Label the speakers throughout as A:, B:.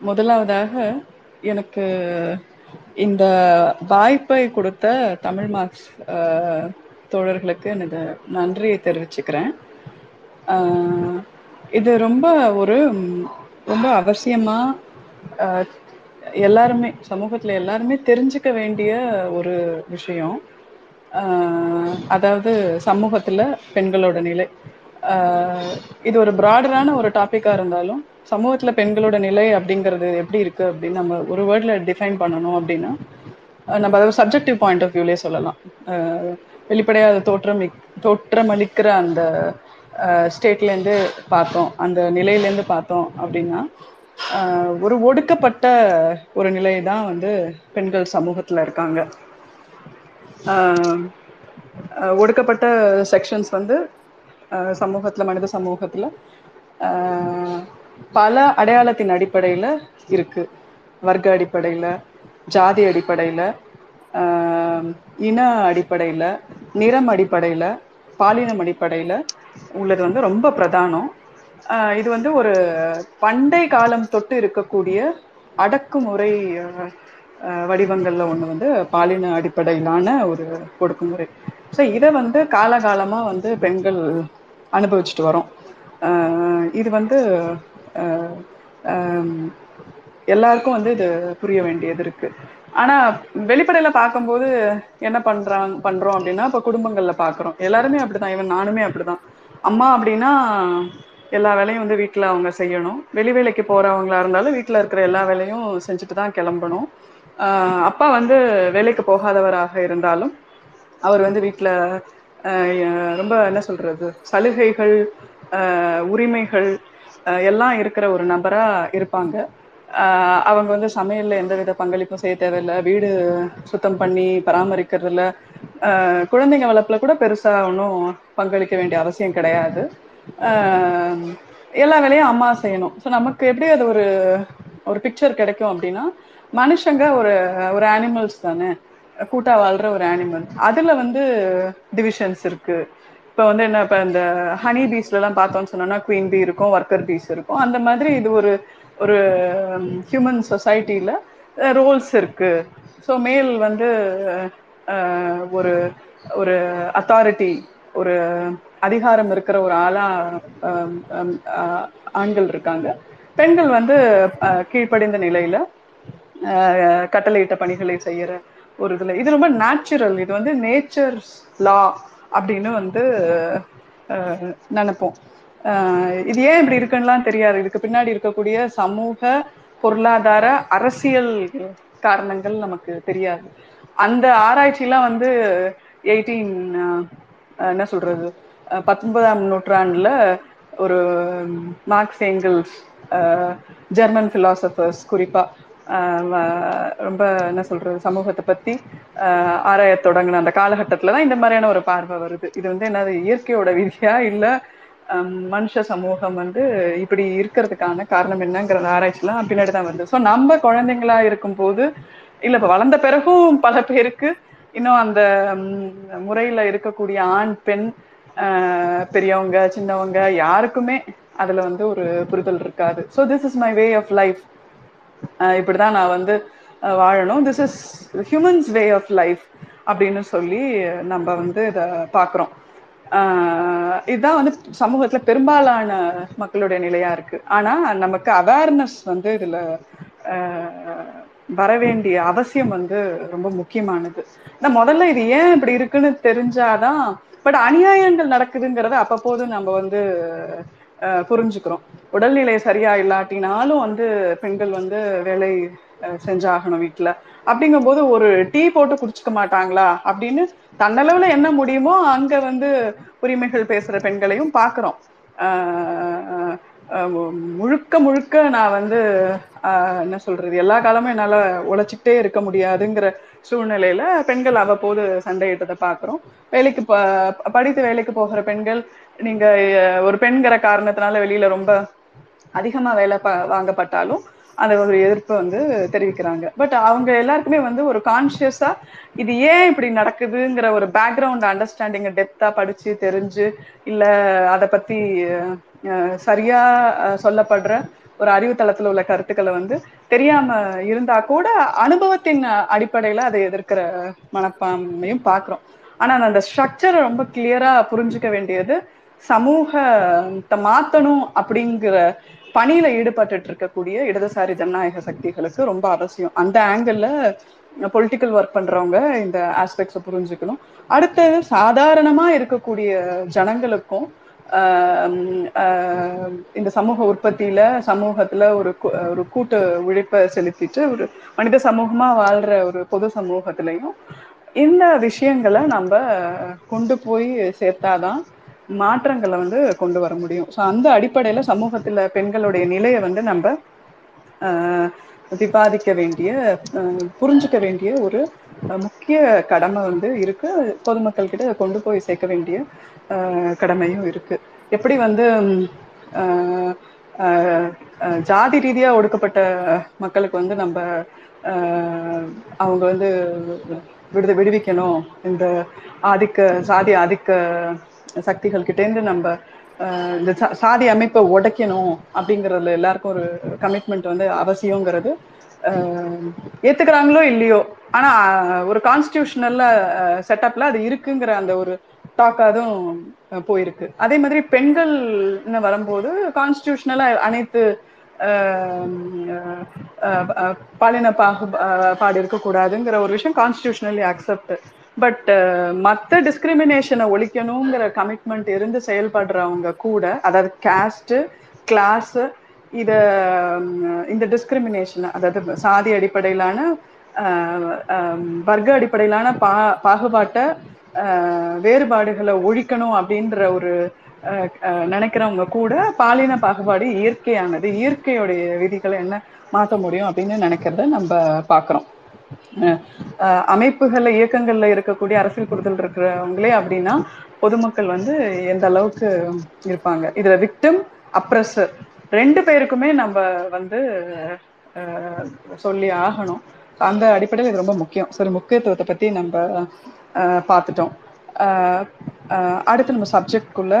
A: முதலாவதாக எனக்கு இந்த வாய்ப்பை கொடுத்த தமிழ் மார்க்ஸ் தோழர்களுக்கு எனது நன்றியை தெரிவிச்சுக்கிறேன். இது ரொம்ப ஒரு ரொம்ப அவசியமா எல்லாருமே சமூகத்துல எல்லாருமே தெரிஞ்சுக்க வேண்டிய ஒரு விஷயம். அதாவது சமூகத்துல பெண்களோட நிலை. இது ஒரு ப்ராடரான ஒரு டாப்பிக்காக இருந்தாலும் சமூகத்துல பெண்களோட நிலை அப்படிங்கிறது எப்படி இருக்கு அப்படின்னு நம்ம ஒரு வேர்ட்ல டிஃபைன் பண்ணணும் அப்படின்னா நம்ம அத சப்ஜெக்டிவ் பாயிண்ட் ஆஃப் வியூலே சொல்லலாம். வெளிப்படையாக அது தோற்றம் தோற்றமளிக்கிற அந்த ஸ்டேட்லேருந்து பார்த்தோம் அந்த நிலையிலேருந்து பார்த்தோம் அப்படின்னா ஒரு ஒடுக்கப்பட்ட ஒரு நிலை தான் வந்து பெண்கள் சமூகத்தில் இருக்காங்க. ஒடுக்கப்பட்ட செக்ஷன்ஸ் வந்து சமூகத்துல மனித சமூகத்துல பல அடையாளத்தின் அடிப்படையில இருக்கு. வர்க்க அடிப்படையில ஜாதி அடிப்படையில இன அடிப்படையில நிறம் அடிப்படையில பாலினம் அடிப்படையில உள்ளது வந்து ரொம்ப பிரதானம். இது வந்து ஒரு பண்டை காலம் தொட்டு இருக்கக்கூடிய அடக்குமுறை வடிவங்கள்ல ஒண்ணு வந்து பாலின அடிப்படையிலான ஒரு ஒடுக்குமுறை. ஸோ இதை வந்து காலகாலமா வந்து பெண்கள் அனுபவிச்சுட்டு வரோம். இது வந்து எல்லாருக்கும் வந்து இது புரிய வேண்டியது இருக்கு. ஆனா வெளிப்படையில பார்க்கும்போது என்ன பண்றாங்க பண்றோம் அப்படின்னா இப்ப குடும்பங்கள்ல பாக்குறோம் எல்லாருமே அப்படிதான். இவன் நானுமே அப்படிதான். அம்மா அப்படின்னா எல்லா வேலையும் வந்து வீட்டில் அவங்க செய்யணும். வெளி வேலைக்கு போறவங்களா இருந்தாலும் வீட்டில் இருக்கிற எல்லா வேலையும் செஞ்சுட்டு தான் கிளம்பணும். அப்பா வந்து வேலைக்கு போகாதவராக இருந்தாலும் அவர் வந்து வீட்டில் ரொம்ப என்ன சொல்றது? சலுகைகள் உரிமைகள் எல்லாம் இருக்கிற ஒரு நபரா இருப்பாங்க. அவங்க வந்து சமையல்ல எந்த வித பங்களிப்பும் செய்ய தேவையில்ல. வீடு சுத்தம் பண்ணி பராமரிக்கிறதுல குழந்தைங்க வளர்ப்புல கூட பெருசா ஒன்றும் பங்களிக்க வேண்டிய அவசியம் கிடையாது. எல்லா வேலையும் அம்மா செய்யணும். ஸோ நமக்கு எப்படி அது ஒரு ஒரு பிக்சர் கிடைக்கும் அப்படின்னா மனுஷங்க ஒரு ஒரு அனிமல்ஸ் தானே. கூட்டா வாழ்ற ஒரு அனிமல் அதுல வந்து டிவிஷன்ஸ் இருக்கு. இப்ப வந்து என்ன இப்ப இந்த ஹனி பீச்லலாம் பார்த்தோம்னு சொன்னோம்னா குவீன் பீ இருக்கும் ஒர்க்கர் பீஸ் இருக்கும். அந்த மாதிரி இது ஒரு ஒரு ஹியூமன் சொசைட்டில ரோல்ஸ் இருக்கு. ஸோ மேல் வந்து ஒரு ஒரு அத்தாரிட்டி ஒரு அதிகாரம் இருக்கிற ஒரு ஆளா ஆண்கள் இருக்காங்க. பெண்கள் வந்து கீழ்ப்படிந்த நிலையில கட்டளையிட்ட பணிகளை செய்யற ஒரு இதுல. இது ரொம்ப நேச்சுரல் இது வந்து நேச்சர்ஸ் லா அப்படின்னு வந்து நினைப்போம். இது ஏன் இப்படி இருக்குன்னுலாம் தெரியாது. இதுக்கு பின்னாடி இருக்கக்கூடிய சமூக பொருளாதார அரசியல் காரணங்கள் நமக்கு தெரியாது. அந்த ஆராய்ச்சில்லா வந்து எயிட்டீன் என்ன சொல்றது பத்தொன்பதாம் நூற்றாண்டுல ஒரு மார்க்ஸ் ஏங்கிள்ஸ் ஜெர்மன் பிலாசபர்ஸ் குறிப்பா ரொம்ப என்ன சொல்றது சமூகத்தை பத்தி அ ஆராய தொடங்கின அந்த காலகட்டத்துலதான் இந்த மாதிரியான ஒரு பார்வை வருது. இது வந்து என்னது இயற்கையோட விதியா இல்ல மனுஷ சமூகம் வந்து இப்படி இருக்கிறதுக்கான காரணம் என்னங்கிறத ஆராய்ச்சிலாம் பின்னாடி தான் வருது. சோ நம்ம குழந்தைங்களா இருக்கும் போது இல்ல இப்ப வளர்ந்த பிறகும் பல பேருக்கு இன்னும் அந்த முறையில இருக்கக்கூடிய ஆண் பெண் பெரியவங்க சின்னவங்க யாருக்குமே அதுல வந்து ஒரு புரிதல் இருக்காது. So this is my way of life இப்படிதான் நான் வந்து வாழணும். This is humans way of life அப்படின்னு சொல்லி நம்ம வந்து இத பார்க்குறோம் இதுதான் வந்து சமூகத்துல பெரும்பாலான மக்களுடைய நிலையா இருக்கு. ஆனா நமக்கு அவேர்னஸ் வந்து இதுல வர வரவேண்டிய அவசியம் வந்து ரொம்ப முக்கியமானது. நா முதல்ல இது ஏன் இப்படி இருக்குன்னு தெரிஞ்சாதான் பட் அநியாயங்கள் நடக்குதுங்கிறத அப்பப்போது நம்ம வந்து புரிஞ்சுக்கிறோம். உடல்நிலை சரியா இல்லாட்டினாலும் வந்து பெண்கள் வந்து வேலை செஞ்சாகணும் வீட்டுல அப்படிங்கும்போது ஒரு டீ போட்டு குடிச்சுக்க மாட்டாங்களா? அப்படின்னு தன்னளவுல என்ன முடியுமோ அங்க வந்து உரிமைகள் பேசுற பெண்களையும் பாக்குறோம். முழுக்க முழுக்க நான் வந்து என்ன சொல்றது எல்லா காலமும் என்னால உழைச்சிக்கிட்டே இருக்க முடியாதுங்கிற சூழ்நிலையில பெண்கள் அவ்வப்போது சண்டையிட்டத பாக்குறோம். வேலைக்கு படித்து வேலைக்கு போகிற பெண்கள் நீங்க ஒரு பெண்கிற காரணத்தினால வெளியில ரொம்ப அதிகமா வேலை வாங்கப்பட்டாலும் அந்த ஒரு எதிர்ப்பு வந்து தெரிவிக்கிறாங்க. பட் அவங்க எல்லாருக்குமே வந்து ஒரு கான்சியஸா இது ஏன் இப்படி நடக்குதுங்கிற ஒரு பேக்ரவுண்ட் அண்டர்ஸ்டாண்டிங் டெப்தா படிச்சு தெரிஞ்சு இல்ல அதை பத்தி சரியா சொல்லப்படுற ஒரு அறிவு தளத்துல உள்ள கருத்துக்களை வந்து தெரியாம இருந்தா கூட அனுபவத்தின் அடிப்படையில அதை எதிர்க்கிற மனப்பான்மையும் பாக்குறோம். ஆனா அந்த ஸ்ட்ரக்சரை ரொம்ப கிளியரா புரிஞ்சுக்க வேண்டியது சமூகத்தை மாத்தணும் அப்படிங்கிற பணியில ஈடுபட்டுட்டு இருக்கக்கூடிய இடதுசாரி ஜனநாயக சக்திகளுக்கு ரொம்ப அவசியம். அந்த ஆங்கிள் பொலிட்டிக்கல் ஒர்க் பண்றவங்க இந்த ஆஸ்பெக்ட்ஸ புரிஞ்சுக்கணும். அடுத்தது சாதாரணமா இருக்கக்கூடிய ஜனங்களுக்கும் இந்த சமூக உற்பத்தியில சமூகத்துல ஒரு ஒரு கூட்டு உழைப்பை செலுத்திட்டு ஒரு மனித சமூகமா வாழ்ற ஒரு பொது சமூகத்திலையும் இந்த விஷயங்களை நம்ம கொண்டு போய் சேர்த்தாதான் மாற்றங்களை வந்து கொண்டு வர முடியும். ஸோ அந்த அடிப்படையில் சமூகத்தில் பெண்களுடைய நிலையை வந்து நம்ம விவாதிக்க வேண்டிய புரிஞ்சுக்க வேண்டிய ஒரு முக்கிய கடமை வந்து இருக்கு. பொதுமக்கள் கிட்ட கொண்டு போய் சேர்க்க வேண்டிய கடமையும் இருக்கு. எப்படி வந்து ஜாதி ரீதியா ஒடுக்கப்பட்ட மக்களுக்கு வந்து நம்ம அவங்க வந்து விடுத விடுவிக்கணும். இந்த ஆதிக்க சாதி ஆதிக்க சக்திகள் கிட்ட இருந்து நம்ம அஹ் இந்த சாதி அமைப்பை உடைக்கணும் அப்படிங்கறதுல எல்லாருக்கும் ஒரு கமிட்மெண்ட் வந்து அவசியங்கிறது ஏத்துக்கிறாங்களோ இல்லையோ. ஆனா ஒரு கான்ஸ்டியூஷனல்ல செட்டப்ல அது இருக்குங்கிற அந்த ஒரு டாக்காதும் போயிருக்கு. அதே மாதிரி பெண்கள்னு வரும்போது கான்ஸ்டியூஷனலா அனைத்து பாலின பாகுபாடு இருக்கக்கூடாதுங்கிற ஒரு விஷயம் கான்ஸ்டியூஷனலி அக்செப்ட் பட் மற்ற டிஸ்கிரிமினேஷனை ஒழிக்கணுங்கிற கமிட்மெண்ட் இருந்து செயல்படுறவங்க கூட அதாவது கேஸ்ட் கிளாஸ் இத இந்த டிஸ்கிரிமினேஷன் அதாவது சாதி அடிப்படையிலான வர்க்க அடிப்படையிலான பா பாகுபாட்டை வேறுபாடுகளை ஒழிக்கணும் அப்படின்ற ஒரு நினைக்கிறவங்க கூட பாலின பாகுபாடு இயற்கையானது இயற்கையுடைய விதிகளை என்ன மாற்ற முடியும் அப்படின்னு நினைக்கிறத நம்ம பார்க்குறோம். அமைப்புகள்ல இயக்கங்கள்ல இருக்கக்கூடிய அரசியல் புரிதல் இருக்கிறவங்களே அப்படின்னா பொதுமக்கள் வந்து எந்த அளவுக்கு இருப்பாங்க. இதுல விக்டம் அப்ரஸர் ரெண்டு பேருக்குமே நம்ம வந்து சொல்லி ஆகணும். அந்த அடிப்படையில் இது ரொம்ப முக்கியம். சரி முக்கியத்துவத்தை பத்தி நம்ம அஹ் பார்த்துட்டோம். அஹ் அடுத்து நம்ம சப்ஜெக்ட்குள்ள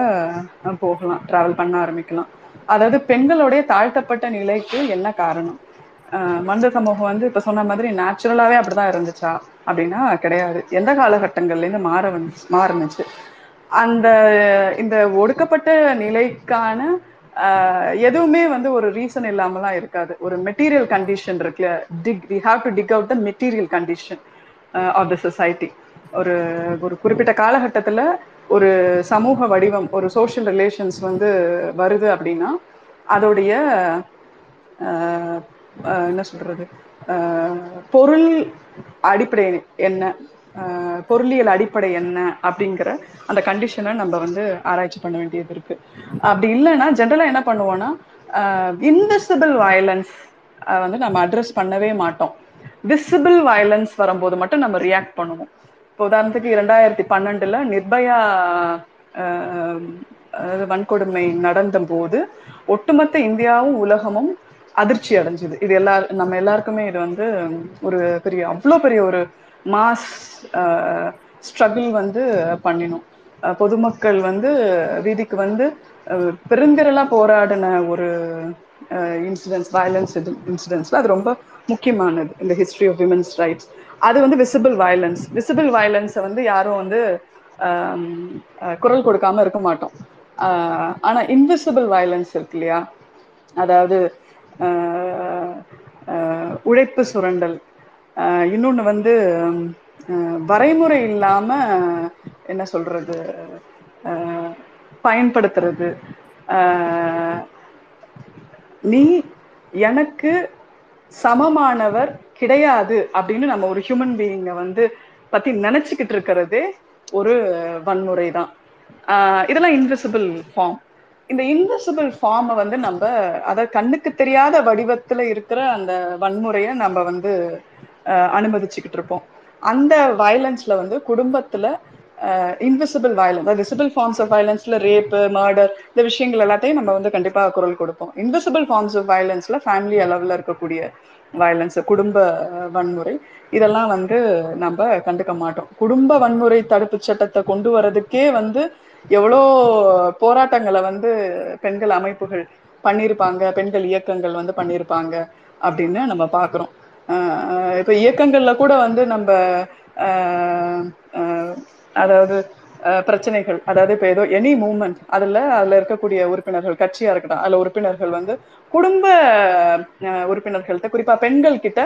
A: போகலாம். டிராவல் பண்ண ஆரம்பிக்கலாம். அதாவது பெண்களுடைய தாழ்த்தப்பட்ட நிலைக்கு என்ன காரணம்? மனித சமூகம் வந்து இப்ப சொன்ன மாதிரி நேச்சுரலாவே அப்படிதான் இருந்துச்சா? அப்படின்னா கிடையாது. எந்த காலகட்டங்கள்ல இருந்து மாற வந்து மாறுனுச்சு. அந்த இந்த ஒடுக்கப்பட்ட நிலைக்கான எதுவுமே வந்து ஒரு ரீசன் இல்லாமலாம் இருக்காது. ஒரு மெட்டீரியல் கண்டிஷன் இருக்குல்ல dig we have to dig out the material condition of the society ஒரு ஒரு குறிப்பிட்ட காலகட்டத்துல ஒரு சமூக வடிவம் ஒரு சோஷியல் ரிலேஷன்ஸ் வந்து வருது அப்படின்னா அதோடைய என்ன சொல்றது? ஆஹ் பொருள் அடிப்படை என்ன? பொருளியல் அடிப்படை என்ன அப்படிங்கிற அந்த கண்டிஷனை நம்ம வந்து ஆராய்ச்சி பண்ண வேண்டியது இருக்கு. அப்படி இல்லைன்னா ஜென்ரலா என்ன பண்ணுவோம்னா இன்விசிபிள் வயலன்ஸ் வந்து நம்ம அட்ரஸ் பண்ணவே மாட்டோம். விசிபிள் வயலன்ஸ் வரும்போது மட்டும் நம்ம ரியாக்ட் பண்ணுவோம். இப்போ உதாரணத்துக்கு இரண்டாயிரத்தி பன்னெண்டுல நிர்பயா வன்கொடுமை நடந்த போது ஒட்டுமொத்த இந்தியாவும் உலகமும் அதிர்ச்சி அடைஞ்சுது. இது எல்லா நம்ம எல்லாருக்குமே இது வந்து ஒரு பெரிய அவ்வளோ பெரிய ஒரு மாஸ் ஸ்ட்ரகிள் வந்து பண்ணினோம். பொதுமக்கள் வந்து வீதிக்கு வந்து பெருந்திரளா போராடின ஒரு இன்சிடென்ட்ஸ் வயலன்ஸ் இன்சிடென்ட்ஸ்ல அது ரொம்ப முக்கியமானது. இந்த ஹிஸ்ட்ரி ஆஃப் விமன்ஸ் ரைட்ஸ் அது வந்து விசிபிள் வயலன்ஸ் விசிபிள் வயலன்ஸை வந்து யாரும் வந்து குரல் கொடுக்காம இருக்க மாட்டோம். ஆனால் இன்விசிபிள் வயலன்ஸ் இருக்கு இல்லையா? அதாவது உழைப்பு சுரண்டல். இன்னொன்று வந்து வரைமுறை இல்லாம என்ன சொல்றது பயன்படுத்துறது. நீ எனக்கு சமமானவர் கிடையாது அப்படின்னு நம்ம ஒரு ஹியூமன் பீயிங்க வந்து பத்தி நினைச்சுக்கிட்டு இருக்கிறதே ஒரு வன்முறை தான். இதெல்லாம் இன்விசிபிள் ஃபார்ம் இந்த இன்விசிபிள் ஃபார்மை வந்து நம்ம அத கண்ணுக்கு தெரியாத வடிவத்துல இருக்கிற அந்த வன்முறையை நம்ம வந்து அனுமதிச்சுக்கிட்டு இருப்போம். அந்த வயலன்ஸ்ல வந்து குடும்பத்துல invisible violence visible forms of வயலன்ஸ்ல rape murder இந்த விஷயங்கள் எல்லாத்தையும் நம்ம வந்து கண்டிப்பா குரல் கொடுப்போம். இன்விசிபிள் ஃபார்ம்ஸ் ஆஃப் வயலன்ஸ்ல ஃபேமிலி அளவுல இருக்கக்கூடிய வயலன்ஸ் குடும்ப வன்முறை இதெல்லாம் வந்து நம்ம கண்டுக்க மாட்டோம். குடும்ப வன்முறை தடுப்பு சட்டத்தை கொண்டு வரதுக்கே வந்து எவ்வளோ போராட்டங்களை வந்து பெண்கள் அமைப்புகள் பண்ணிருப்பாங்க பெண்கள் இயக்கங்கள் வந்து பண்ணிருப்பாங்க அப்படின்னு நம்ம பாக்குறோம் இப்போ இப்ப இயக்கங்கள்ல கூட வந்து நம்ம அதாவது பிரச்சனைகள் அதாவது இப்போ ஏதோ எனி மூமெண்ட் அதுல அதுல இருக்கக்கூடிய உறுப்பினர்கள் கட்சியா இருக்கட்டும் அதுல உறுப்பினர்கள் வந்து குடும்ப உறுப்பினர்கள்ட்ட குறிப்பா பெண்கள் கிட்ட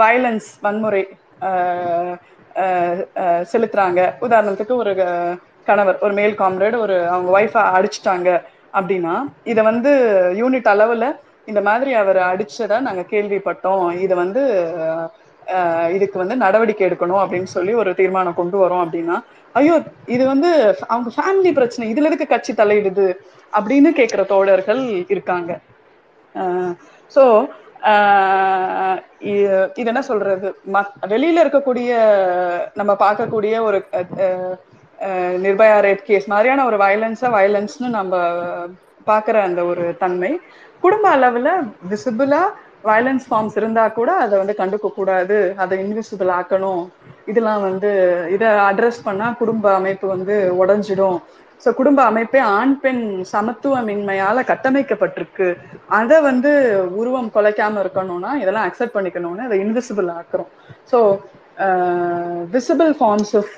A: வயலன்ஸ் வன்முறை அஹ் அஹ் அஹ் செலுத்துறாங்க. உதாரணத்துக்கு ஒரு கணவர் ஒரு மேல் காம்ரேட் ஒரு அவங்க ஒய்ஃபை அடிச்சிட்டாங்க அப்படின்னா இதை வந்து யூனிட் அளவுல இந்த மாதிரி அவர் அடிச்சதா நாங்க கேள்விப்பட்டோம். இத வந்து இதுக்கு வந்து நடவடிக்கை எடுக்கணும் அப்படின்னு சொல்லி ஒரு தீர்மானம் கொண்டு வரோம் அப்படின்னா ஐயோ இது வந்து அவங்க ஃபேமிலி பிரச்சனை இதுல எதுக்கு கட்சி தலையிடுது அப்படின்னு கேக்குற தோழர்கள் இருக்காங்க. ஸோ சோ ஆஹ் இது என்ன சொல்றது? வெளியில இருக்கக்கூடிய நம்ம பார்க்கக்கூடிய ஒரு அஹ் நிர்பயா ரேப் கேஸ் மாதிரியான ஒரு வயலன்ஸை வயலன்ஸ்னு நம்ம பாக்குற அந்த ஒரு தன்மை. குடும்ப அளவுல விசிபிளாக வயலன்ஸ் ஃபார்ம்ஸ் இருந்தா கூட அத வந்து கண்டுக்க கூடாது. அத இன்விசிபிள் ஆக்கணும். இதெல்லாம் வந்து இத அட்ரஸ் பண்ணா குடும்ப அமைப்பு வந்து உடஞ்சிடும். சோ குடும்ப அமைப்பே ஆண் பெண் சமத்துவமின்மையால கட்டமைக்கப்பட்டிருக்கு. அத வந்து உருவம் கொலைக்காம இருக்கணும்னா இதெல்லாம் அக்செப்ட் பண்ணிக்கணும்னு அத இன்விசிபிள் ஆக்குறோம். சோ விசிபிள் ஃபார்ம்ஸ் ஆஃப்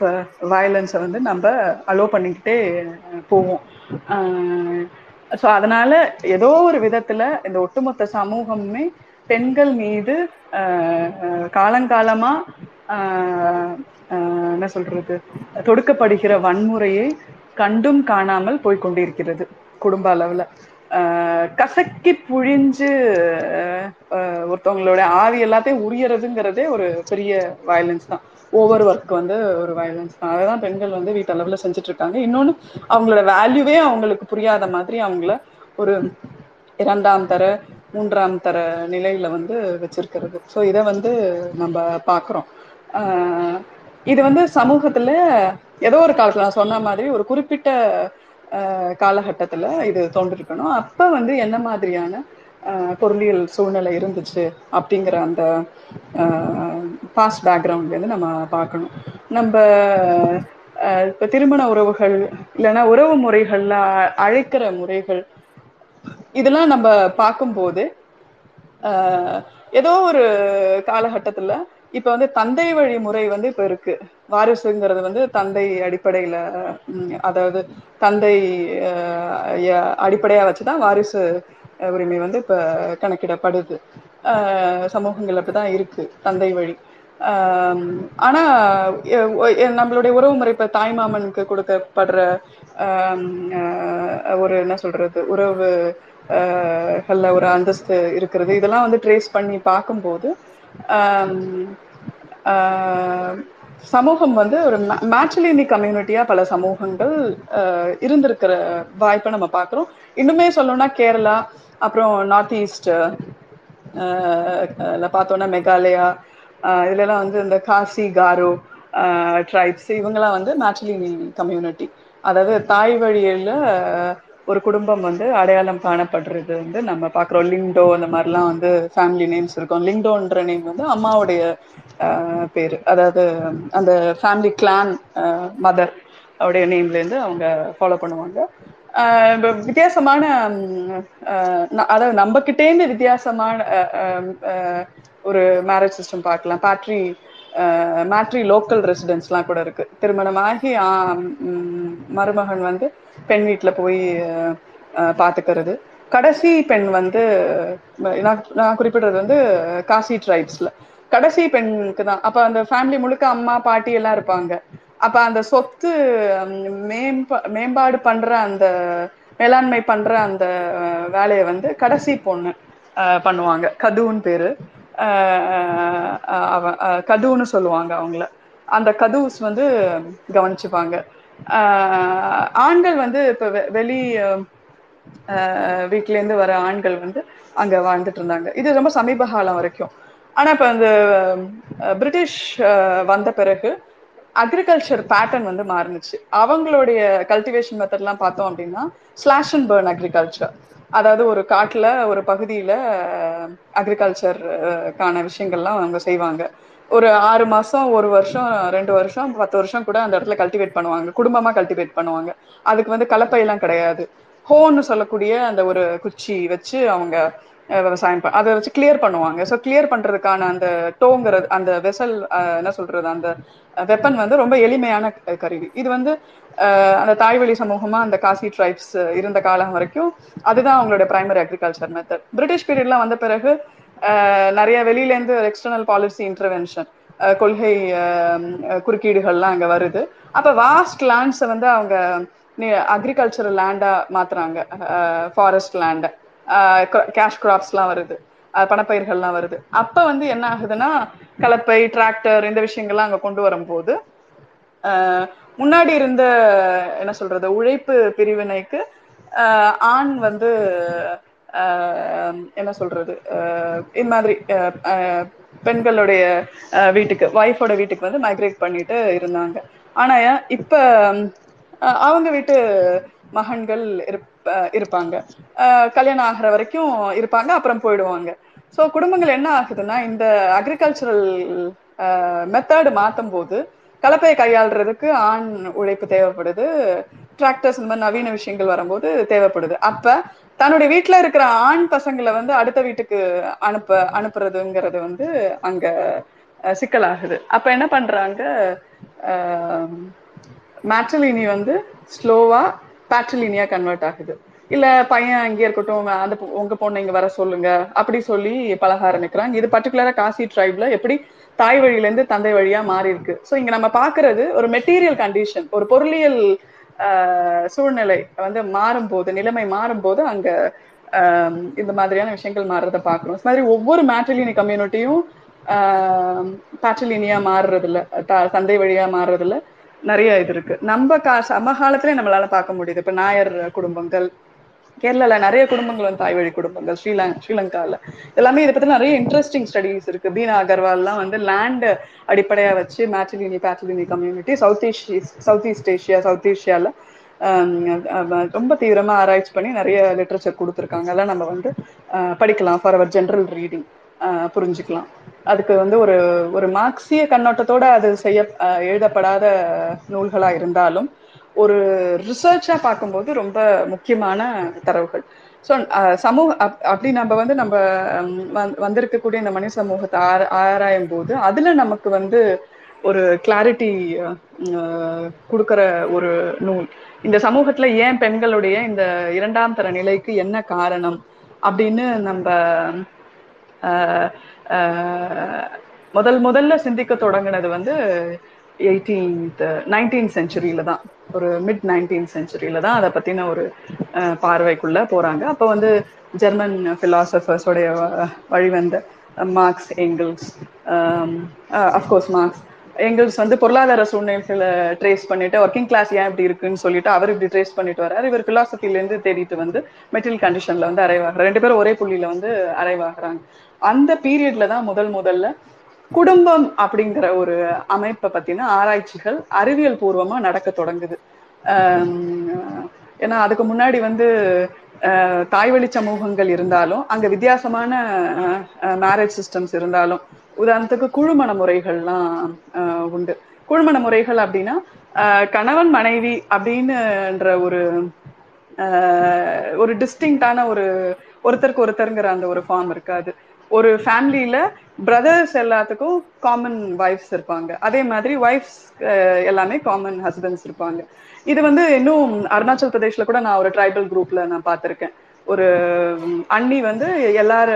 A: வயலன்ஸை வந்து நம்ம அலோ பண்ணிக்கிட்டே போவோம். ஸோ சோ அதனால ஏதோ ஒரு விதத்துல இந்த ஒட்டுமொத்த சமூகமுமே பெண்கள் மீது காலங்காலமா என்ன சொல்றது தொடுக்கப்படுகிற வன்முறையை கண்டும் காணாமல் போய்கொண்டிருக்கிறது குடும்ப அளவுல. கசக்கி புழிஞ்சு ஒருத்தவங்களோட ஆவி எல்லாத்தையும் உரியறதுங்கிறதே ஒரு பெரிய வயலன்ஸ் தான். ஓவர் ஒர்க் வந்து ஒரு வயலன்ஸ் தான். அததான் பெண்கள் வந்து வீட்டளவில் அளவுல செஞ்சுட்டு இருக்காங்க இன்னொன்னு அவங்களோட வேல்யூவே அவங்களுக்கு புரியாத மாதிரி அவங்கள ஒரு இரண்டாம் தர மூன்றாம் தர நிலையில வந்து வச்சிருக்கிறது. ஸோ இதை வந்து நம்ம பார்க்குறோம் இது வந்து சமூகத்துல ஏதோ ஒரு காலத்துல நான் சொன்ன மாதிரி ஒரு குறிப்பிட்ட காலகட்டத்துல இது தோன்றிருக்கணும். அப்ப வந்து என்ன மாதிரியான பொருளியல் சூழ்நிலை இருந்துச்சு அப்படிங்கிற அந்த பாஸ்ட் பேக்ரவுண்ட்லேருந்து நம்ம பார்க்கணும். நம்ம இப்போ திருமண உறவுகள் இல்லைன்னா உறவு முறைகள்ல அழைக்கிற முறைகள் இதெல்லாம் நம்ம பார்க்கும்போது ஏதோ ஒரு காலகட்டத்தில் இப்ப வந்து தந்தை வழி முறை வந்து இப்ப இருக்கு. வாரிசுங்கிறது வந்து தந்தை அடிப்படையில அதாவது தந்தை அடிப்படையா வச்சுதான் வாரிசு உரிமை வந்து இப்ப கணக்கிடப்படுது. சமூகங்கள் அப்படிதான் இருக்கு தந்தை வழி. ஆனா நம்மளுடைய உறவு முறை இப்ப தாய்மாமனுக்கு கொடுக்கப்படுற ஒரு என்ன சொல்றது உறவு ஒரு அந்தஸ்து இருக்கிறது இதெல்லாம் வந்து ட்ரேஸ் பண்ணி பார்க்கும்போது சமூகம் வந்து ஒரு மேட்ரிலினி கம்யூனிட்டியா பல சமூகங்கள் இருந்திருக்கிற வாய்ப்பை நம்ம பார்க்குறோம். இன்னுமே சொல்லணும்னா கேரளா அப்புறம் நார்த் ஈஸ்ட் பார்த்தோன்னா மெகாலயா இதுலலாம் வந்து இந்த காசி காரோ ட்ரைப்ஸ் இவங்கெல்லாம் வந்து மேட்ரிலினி கம்யூனிட்டி. அதாவது தாய் வழியில் ஒரு குடும்பம் வந்து அடையாளம் காணப்படுறது வந்து நம்ம பார்க்குறோம். லிங்டோ அந்த மாதிரிலாம் வந்து ஃபேமிலி நேம்ஸ் இருக்கும். லிங்டோன்ற நேம் வந்து அம்மாவுடைய பேர். அதாவது அந்த ஃபேமிலி கிளான் மதர் அவருடைய நேம்ல இருந்து அவங்க ஃபாலோ பண்ணுவாங்க. வித்தியாசமான அஹ் அதாவது நம்மக்கிட்டேருந்து வித்தியாசமான ஒரு மேரேஜ் சிஸ்டம் பார்க்கலாம். பேட்ரி மேட்ரி லோக்கல் ரெசிடென்ஸ்லாம் கூட இருக்கு. திருமணமாகி மருமகன் வந்து பெண் வீட்டுல போய் பார்த்துக்கிறது கடைசி பெண் வந்து நான் நான் குறிப்பிடுறது வந்து காசி ட்ரைப்ஸ்ல கடைசி பெண்ணுக்கு தான். அப்ப அந்த ஃபேமிலி முழுக்க அம்மா பாட்டி எல்லாம் இருப்பாங்க. அப்ப அந்த சொத்து மேம்பா மேம்பாடு பண்ற அந்த மேலாண்மை பண்ற அந்த வேலையை வந்து கடைசி பொண்ணு பண்ணுவாங்க. கதுன்னு பேரு. அவ கதுன்னு சொல்லுவாங்க அவங்கள. அந்த கதுஸ் வந்து கவனிச்சுப்பாங்க. ஆண்கள் வந்து இப்ப வெளி அஹ் வீட்ல இருந்து வர ஆண்கள் வந்து அங்க வாழ்ந்துட்டு இருந்தாங்க இது ரொம்ப சமீப காலம் வரைக்கும். ஆனா இப்ப அந்த பிரிட்டிஷ் வந்த பிறகு அக்ரிகல்ச்சர் பேட்டர்ன் வந்து மாறுனுச்சு. அவங்களுடைய கல்டிவேஷன் மெத்தட் எல்லாம் பார்த்தோம் அப்படின்னா ஸ்லாஷ் அண்ட் பேர்ன் அக்ரிகல்ச்சர் அதாவது ஒரு காட்டுல ஒரு பகுதியில அக்ரிகல்ச்சர்கான விஷயங்கள்லாம் அவங்க செய்வாங்க. ஒரு ஆறு மாசம் ஒரு வருஷம் ரெண்டு வருஷம் பத்து வருஷம் கூட அந்த இடத்துல கல்டிவேட் பண்ணுவாங்க. குடும்பமா கல்டிவேட் பண்ணுவாங்க. அதுக்கு வந்து கலப்பை எல்லாம் கிடையாது. ஹோன்னு சொல்லக்கூடிய அந்த ஒரு குச்சி வச்சு அவங்க விவசாயம் அதை வச்சு கிளியர் பண்ணுவாங்க. ஸோ கிளியர் பண்றதுக்கான அந்த டோங்குறது அந்த வெசல் என்ன சொல்றது அந்த வெப்பன் வந்து ரொம்ப எளிமையான கருவி. இது வந்து அந்த தாய்வழி சமூகமா அந்த காசி ட்ரைப்ஸ் இருந்த காலம் வரைக்கும் அதுதான் அவங்களோட பிரைமரி அக்ரிகல்ச்சர் மெத்தட் பிரிட்டிஷ் பீரியட்லாம் வந்த பிறகு நிறைய வெளியில இருந்து எக்ஸ்டர்னல் பாலிசி இன்டர்வென்ஷன் கொள்கை குறுக்கீடுகள்லாம் அங்க வருது. அப்போ வாஸ்ட் லேண்ட்ஸை வந்து அவங்க அக்ரிகல்ச்சரல் லேண்டா மாத்துறாங்க ஃபாரஸ்ட் லேண்டை கேஷ் கிராப்ஸ்லாம் வருது. பணப்பயிர்கள்லாம் வருது. அப்ப வந்து என்ன ஆகுதுன்னா கலப்பை டிராக்டர் இந்த விஷயங்கள்லாம் அங்க கொண்டு வரும்போது முன்னாடி இருந்த என்ன சொல்றது உழைப்பு பிரிவினைக்கு ஆண் வந்து என்ன சொல்றது அஹ் இது மாதிரி பெண்களுடைய வீட்டுக்கு ஒய்ஃபோட வீட்டுக்கு வந்து மைக்ரேட் பண்ணிட்டு இருந்தாங்க. ஆனா இப்ப அவங்க வீட்டு மகன்கள் இருப் இருப்பாங்க. கல்யாணம் ஆகுற வரைக்கும் இருப்பாங்க அப்புறம் போயிடுவாங்க. ஸோ குடும்பங்கள் என்ன ஆகுதுன்னா இந்த அக்ரிகல்ச்சரல் மெத்தடு மாற்றும் போது கலப்பையை கையாளுறதுக்கு ஆண் உழைப்பு தேவைப்படுது டிராக்டர்ஸ் இந்த மாதிரி நவீன விஷயங்கள் வரும்போது தேவைப்படுது. அப்ப தன்னுடைய வீட்டுல இருக்கிற ஆண் பசங்களை வந்து அடுத்த வீட்டுக்கு அனுப்ப அனுப்புறதுங்கிறது வந்து அங்க சிக்கலாகுது. அப்ப என்ன பண்றாங்க மேட்ரலினி வந்து ஸ்லோவா பேட்ரிலினியா கன்வெர்ட் ஆகுது. இல்ல பையன் அங்கேயே இருக்கட்டும் அந்த உங்க பொண்ணு இங்க வர சொல்லுங்க அப்படி சொல்லி பழக ஆரம்பிக்கிறாங்க இது பர்டிகுலரா காசி ட்ரைப்ல எப்படி தாய் வழியில இருந்து தந்தை வழியா மாறி இருக்கு. சோ இங்க நம்ம பாக்குறது ஒரு மெட்டீரியல் கண்டிஷன் ஒரு பொருளியல் ஆஹ் சூழ்நிலை வந்து மாறும்போது நிலைமை மாறும்போது அங்க ஆஹ் இந்த மாதிரியான விஷயங்கள் மாறுறத பாக்குறோம் மாதிரி ஒவ்வொரு மேட்ரிலினி கம்யூனிட்டியும் ஆஹ் பேட்ரிலினியா இல்ல தந்தை வழியா மாறுறதுல நிறைய இது இருக்கு. நம்ம கா சமகாலத்திலே நம்மளால பார்க்க முடியுது. இப்ப நாயர் குடும்பங்கள் கேரளால நிறைய குடும்பங்கள் வந்து தாய் வழி குடும்பங்கள் ஸ்ரீலங் ஸ்ரீலங்கால. எல்லாமே இதை பத்தி நிறைய இன்ட்ரெஸ்டிங் ஸ்டடிஸ் இருக்கு. பீனா அகர்வால்லாம் வந்து லேண்ட் அடிப்படையா வச்சு matrilineal patrilineal community south east south east Asia south ஏஷியால ரொம்ப தீவிரமா ஆராய்ச்சி பண்ணி நிறைய லிட்ரேச்சர் கொடுத்துருக்காங்க. அதெல்லாம் நம்ம வந்து படிக்கலாம். ஃபார் அவர் ஜென்ரல் ரீடிங் புரிஞ்சுக்கலாம். அதுக்கு வந்து ஒரு ஒரு மார்க்சிய கண்ணோட்டத்தோட அது செய்ய எழுதப்படாத நூல்களா இருந்தாலும் ஒரு ரிசர்ச்சா பார்க்கும்போது ரொம்ப முக்கியமான தரவுகள். ஸோ சமூக அப்படி நம்ம வந்து நம்ம வந்திருக்கக்கூடிய இந்த மனித சமூகத்தை ஆ ஆராயும் போது அதுல நமக்கு வந்து ஒரு கிளாரிட்டி கொடுக்குற ஒரு நூல். இந்த சமூகத்துல ஏன் பெண்களுடைய இந்த இரண்டாம் தர நிலைக்கு என்ன காரணம் அப்படின்னு நம்ம ஆஹ் முதல் முதல்ல சிந்திக்க தொடங்கினது வந்து எயிட்டீன்த் நைன்டீன் செஞ்சுரியில தான். ஒரு மிட் நைன்டீன் செஞ்சுரியில தான் அதை பத்தின ஒரு பார்வைக்குள்ள போறாங்க. அப்போ வந்து ஜெர்மன் பிலாசபர்ஸோடைய வழிவந்த Marx Engels of course Marx Engels வந்து பொருளாதார சூழ்நிலைகளை ட்ரேஸ் பண்ணிட்டு ஒர்க்கிங் கிளாஸ் ஏன் இப்படி இருக்குன்னு சொல்லிட்டு அவர் இப்படி ட்ரேஸ் பண்ணிட்டு வர்றாரு இவர் பிலாசபிலேருந்து தேடிட்டு வந்து மெட்டீரியல் கண்டிஷன்ல வந்து அரைவாகிறார் ரெண்டு பேரும் ஒரே புள்ளியில வந்து அரைவாகிறாங்க அந்த பீரியட்ல தான் முதல் முதல்ல குடும்பம் அப்படிங்கிற ஒரு அமைப்பை பத்தின ஆராய்ச்சிகள் அறிவியல் பூர்வமா நடக்க தொடங்குது. ஏன்னா அதுக்கு முன்னாடி வந்து தாய்வழி சமூகங்கள் இருந்தாலும் அங்க வித்தியாசமான மேரேஜ் சிஸ்டம்ஸ் இருந்தாலும் உதாரணத்துக்கு குழுமண முறைகள்லாம் உண்டு. குழுமண முறைகள் அப்படின்னா கணவன் மனைவி அப்படின்னுன்ற ஒரு ஒரு டிஸ்டிங்டான ஒரு ஒருத்தருக்கு ஒருத்தருங்கிற அந்த ஒரு ஃபார்ம் இருக்காது. ஒரு ஃபேமிலியில பிரதர்ஸ் எல்லாத்துக்கும் காமன் ஒய்ஃப்ஸ் இருப்பாங்க. அதே மாதிரி ஒய்ஃப்ஸ் எல்லாமே காமன் ஹஸ்பண்ட்ஸ் இருப்பாங்க. இது வந்து இன்னும் அருணாச்சல் பிரதேஷ்ல கூட நான் ஒரு ட்ரைபல் குரூப்ல நான் பார்த்திருக்கேன். ஒரு அண்ணி வந்து எல்லார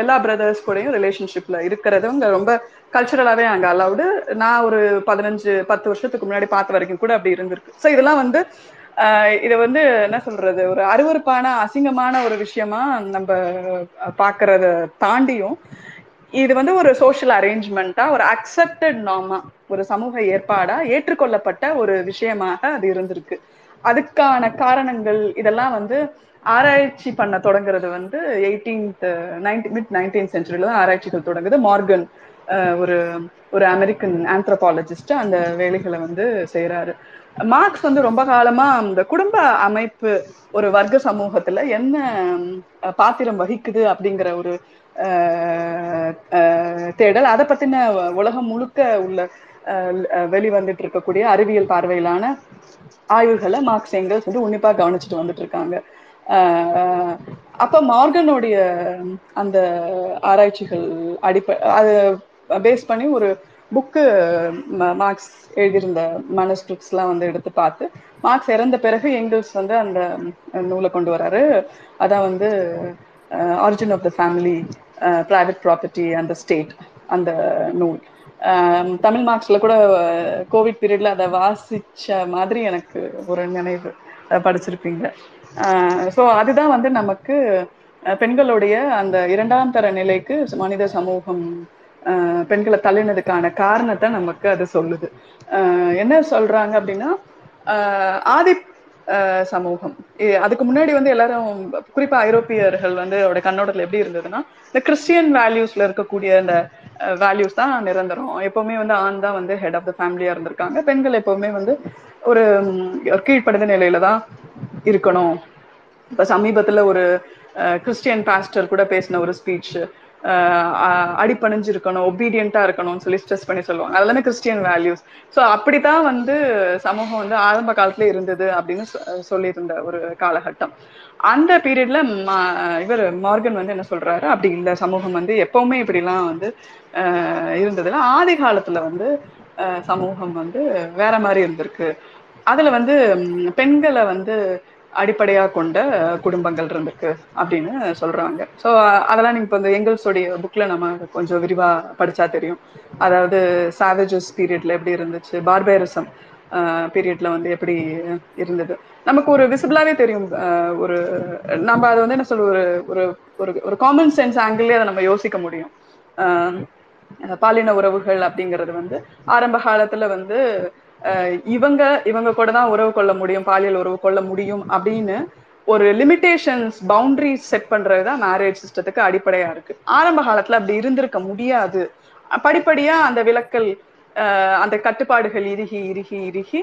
A: எல்லா பிரதர்ஸ் கூடயும் ரிலேஷன்ஷிப்ல இருக்கிறதுங்க ரொம்ப கல்ச்சுரலாவே அங்க அலவுடு நான் ஒரு பதினஞ்சு பத்து வருஷத்துக்கு முன்னாடி பார்த்த வரைக்கும் கூட அப்படி இருந்திருக்கு. ஸோ இதெல்லாம் வந்து இதை வந்து என்ன சொல்றது ஒரு அருவறுப்பான அசிங்கமான ஒரு விஷயமா நம்ம பாக்குறத தாண்டியும் இது வந்து ஒரு சோசியல் அரேஞ்ச்மெண்டா ஒரு அக்செப்டட் நார்மா ஒரு சமூக ஏற்பாடா ஏற்றுக்கொள்ளப்பட்ட ஒரு விஷயமாக அது இருந்திருக்கு. அதுக்கான காரணங்கள் இதெல்லாம் வந்து ஆராய்ச்சி பண்ண தொடங்குறது வந்து எயிட்டீன்த் நைன்டீன் மிட் நைன்டீன் சென்ச்சுரியில தான் ஆராய்ச்சிகள் தொடங்குது. மார்கன் ஒரு ஒரு அமெரிக்கன் ஆந்த்ரபாலஜிஸ்ட் அந்த வேலைகளை வந்து செய்யறாரு மார்க்ஸ் வந்து ரொம்ப காலமா அந்த குடும்ப அமைப்பு ஒரு வர்க்க சமூகத்துல என்ன பாத்திரம் வகிக்குது அப்படிங்கிற ஒரு தேடல் அதை பத்தின உலகம் முழுக்க உள்ள வெளிவந்துட்டு இருக்கக்கூடிய அறிவியல் பார்வையிலான ஆய்வுகளை மார்க்ஸ் எங்கல்ஸ் வந்து உன்னிப்பா கவனிச்சுட்டு வந்துட்டு இருக்காங்க. அப்ப மார்கனுடைய அந்த ஆராய்ச்சிகள் அடிப்ப அது பேஸ் பண்ணி ஒரு புக்கு மார்க்ஸ் எழுதியிருந்த மனுஸ்கிரிப்ட்ஸ் வந்து எடுத்து பார்த்து மார்க்ஸ் இறந்த பிறகு எங்கிள்ஸ் வந்து அந்த நூலை கொண்டு வராரு. அதான் வந்து origin of the family private property அந்த ஸ்டேட் அந்த நூல். தமிழ் மார்க்ஸ்ல கூட கோவிட் பீரியட்ல அதை வாசிச்ச மாதிரி எனக்கு ஒரு நினைவு படிச்சிருப்பீங்க. ஸோ அதுதான் வந்து நமக்கு பெண்களுடைய அந்த இரண்டாம் தர நிலைக்கு மனித சமூகம் பெண்களை தள்ளினதுக்கான காரணத்தை நமக்கு அது சொல்லுது. என்ன சொல்றாங்க அப்படின்னா ஆதி சமூகம். அதுக்கு முன்னாடி வந்து எல்லாரும் குறிப்பா ஐரோப்பியர்கள் வந்து அவருடைய கண்ணோட்டத்தில் எப்படி இருந்ததுன்னா இந்த கிறிஸ்டியன் வேல்யூஸ்ல இருக்கக்கூடிய இந்த வேல்யூஸ் தான் நிரந்தரம். எப்பவுமே வந்து ஆண் தான் வந்து ஹெட் ஆஃப் த ஃபேமிலியா இருந்திருக்காங்க. பெண்கள் எப்பவுமே வந்து ஒரு கீழ்ப்படுத்த நிலையில தான் இருக்கணும். இப்ப சமீபத்துல ஒரு கிறிஸ்டியன் பாஸ்டர் கூட பேசின ஒரு ஸ்பீச் அடிப்பணிஞ்சிருக்கணும் ஒபீடியண்டா இருக்கணும்னு சொல்லி ஸ்ட்ரெஸ் பண்ணி சொல்லுவாங்க. அதெல்லாமே கிறிஸ்டியன் வேல்யூஸ் ஸோ அப்படித்தான் வந்து சமூகம் வந்து ஆரம்ப காலத்துல இருந்தது அப்படின்னு சொல்லியிருந்த ஒரு காலகட்டம். அந்த பீரியட்ல இவர் மார்கன் வந்து என்ன சொல்றாரு? அப்படி இல்லை சமூகம் வந்து எப்பவுமே இப்படிலாம் வந்து இருந்ததுல ஆதி காலத்துல வந்து சமூகம் வந்து வேற மாதிரி இருந்திருக்கு. அதுல வந்து பெண்களை வந்து அடிப்படையாக கொண்ட குடும்பங்கள் இருந்திருக்கு அப்படின்னு சொல்றாங்க. ஸோ அதெல்லாம் நீங்க இப்போ இந்த எங்கள்ஸோடைய புக்ல நம்ம கொஞ்சம் விரிவா படிச்சா தெரியும். அதாவது சாவேஜஸ் பீரியட்ல எப்படி இருந்துச்சு பார்பேரிசம் பீரியட்ல வந்து எப்படி இருந்தது. நமக்கு ஒரு விசிபிளாவே தெரியும் ஒரு நம்ம அதை வந்து என்ன சொல்ற ஒரு ஒரு ஒரு காமன் சென்ஸ் ஆங்கிள்லேயே அதை நம்ம யோசிக்க முடியும். பாலின உறவுகள் அப்படிங்கிறது வந்து ஆரம்ப காலத்துல வந்து இவங்க இவங்க கூட தான் உறவு கொள்ள முடியும் பாலியல் உறவு கொள்ள முடியும் அப்படின்னு ஒரு லிமிடேஷன்ஸ் பவுண்டரி செட் பண்றதுதான் மேரேஜ் சிஸ்டத்துக்கு அடிப்படையா இருக்கு. ஆரம்ப காலத்துல அப்படி இருந்திருக்க முடியாது. படிப்படியா அந்த விலக்கல் அந்த கட்டுப்பாடுகள் இறுகி இறுகி இறுகி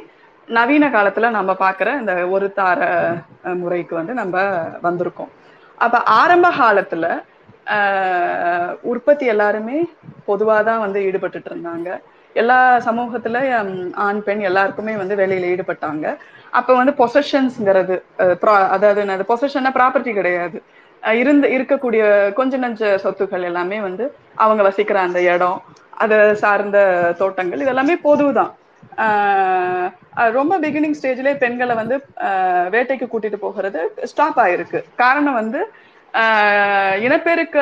A: நவீன காலத்துல நம்ம பாக்குற இந்த ஒரு தார முறைக்கு வந்து நம்ம வந்திருக்கோம். அப்ப ஆரம்ப காலத்துல ஆஹ் உற்பத்தி எல்லாருமே பொதுவாதான் வந்து ஈடுபட்டுட்டு இருந்தாங்க. எல்லா சமூகத்துல ஆண் பெண் எல்லாருக்குமே வந்து வேலையில ஈடுபட்டாங்க. அப்ப வந்து பொசஷன்ஸ்ங்கிறது அதாவது பொசஷன்னா ப்ராப்பர்ட்டி கிடையாது. இருந்து இருக்கக்கூடிய கொஞ்ச நஞ்ச சொத்துக்கள் எல்லாமே வந்து அவங்க வசிக்கிற அந்த இடம் அதை சார்ந்த தோட்டங்கள் இதெல்லாமே பொதுதான். ரொம்ப பிகினிங் ஸ்டேஜ்லயே பெண்களை வந்து வேட்டைக்கு கூட்டிட்டு போகிறது ஸ்டாப் ஆயிருக்கு. காரணம் வந்து இனப்பெருக்க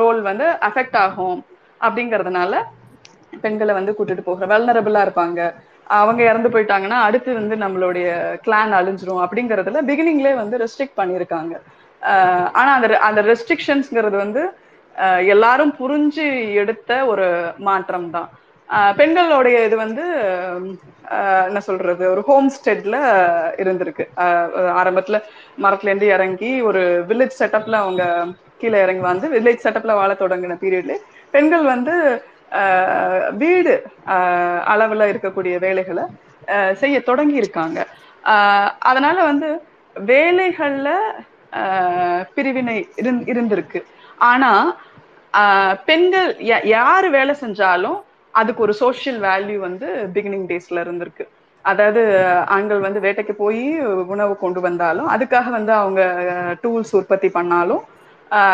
A: ரோல் வந்து அஃபெக்ட் ஆகும் அப்படிங்கிறதுனால பெண்களை வந்து கூட்டிட்டு போகிற வெல்னரபிளா இருப்பாங்க. அவங்க இறந்து போயிட்டாங்கன்னா அடுத்து வந்து நம்மளுடைய கிளான் அழிஞ்சிரும் அப்படிங்கறதுல பிகினிங்லேயே வந்து ரெஸ்ட்ரிக்ட் பண்ணியிருக்காங்க. ஆஹ் ஆனா அந்த அந்த ரெஸ்ட்ரிக்ஷன்ஸ்ங்கிறது வந்து எல்லாரும் புரிஞ்சு எடுத்த ஒரு மாற்றம் தான் பெண்களுடைய இது வந்து என்ன சொல்றது ஒரு ஹோம் ஸ்டெட்ல இருந்திருக்கு ஆரம்பத்துல மரத்துல இருந்து இறங்கி ஒரு வில்லேஜ் செட்டப்ல அவங்க கீழே இறங்கி வந்து வில்லேஜ் செட்டப்ல வாழ தொடங்கின பீரியட்ல பெண்கள் வந்து வீடு அஹ் அளவுல இருக்கக்கூடிய வேலைகளை செய்ய தொடங்கி இருக்காங்க அதனால வந்து வேலைகள்ல பிரிவினை இருந்திருக்கு. ஆனா பெண்கள் யாரு வேலை செஞ்சாலும் அதுக்கு ஒரு சோசியல் வேல்யூ வந்து பிகினிங் டேஸ்ல இருந்திருக்கு. அதாவது ஆண்கள் வந்து வேட்டைக்கு போய் உணவு கொண்டு வந்தாலும் அதுக்காக வந்து அவங்க டூல்ஸ் உற்பத்தி பண்ணாலும்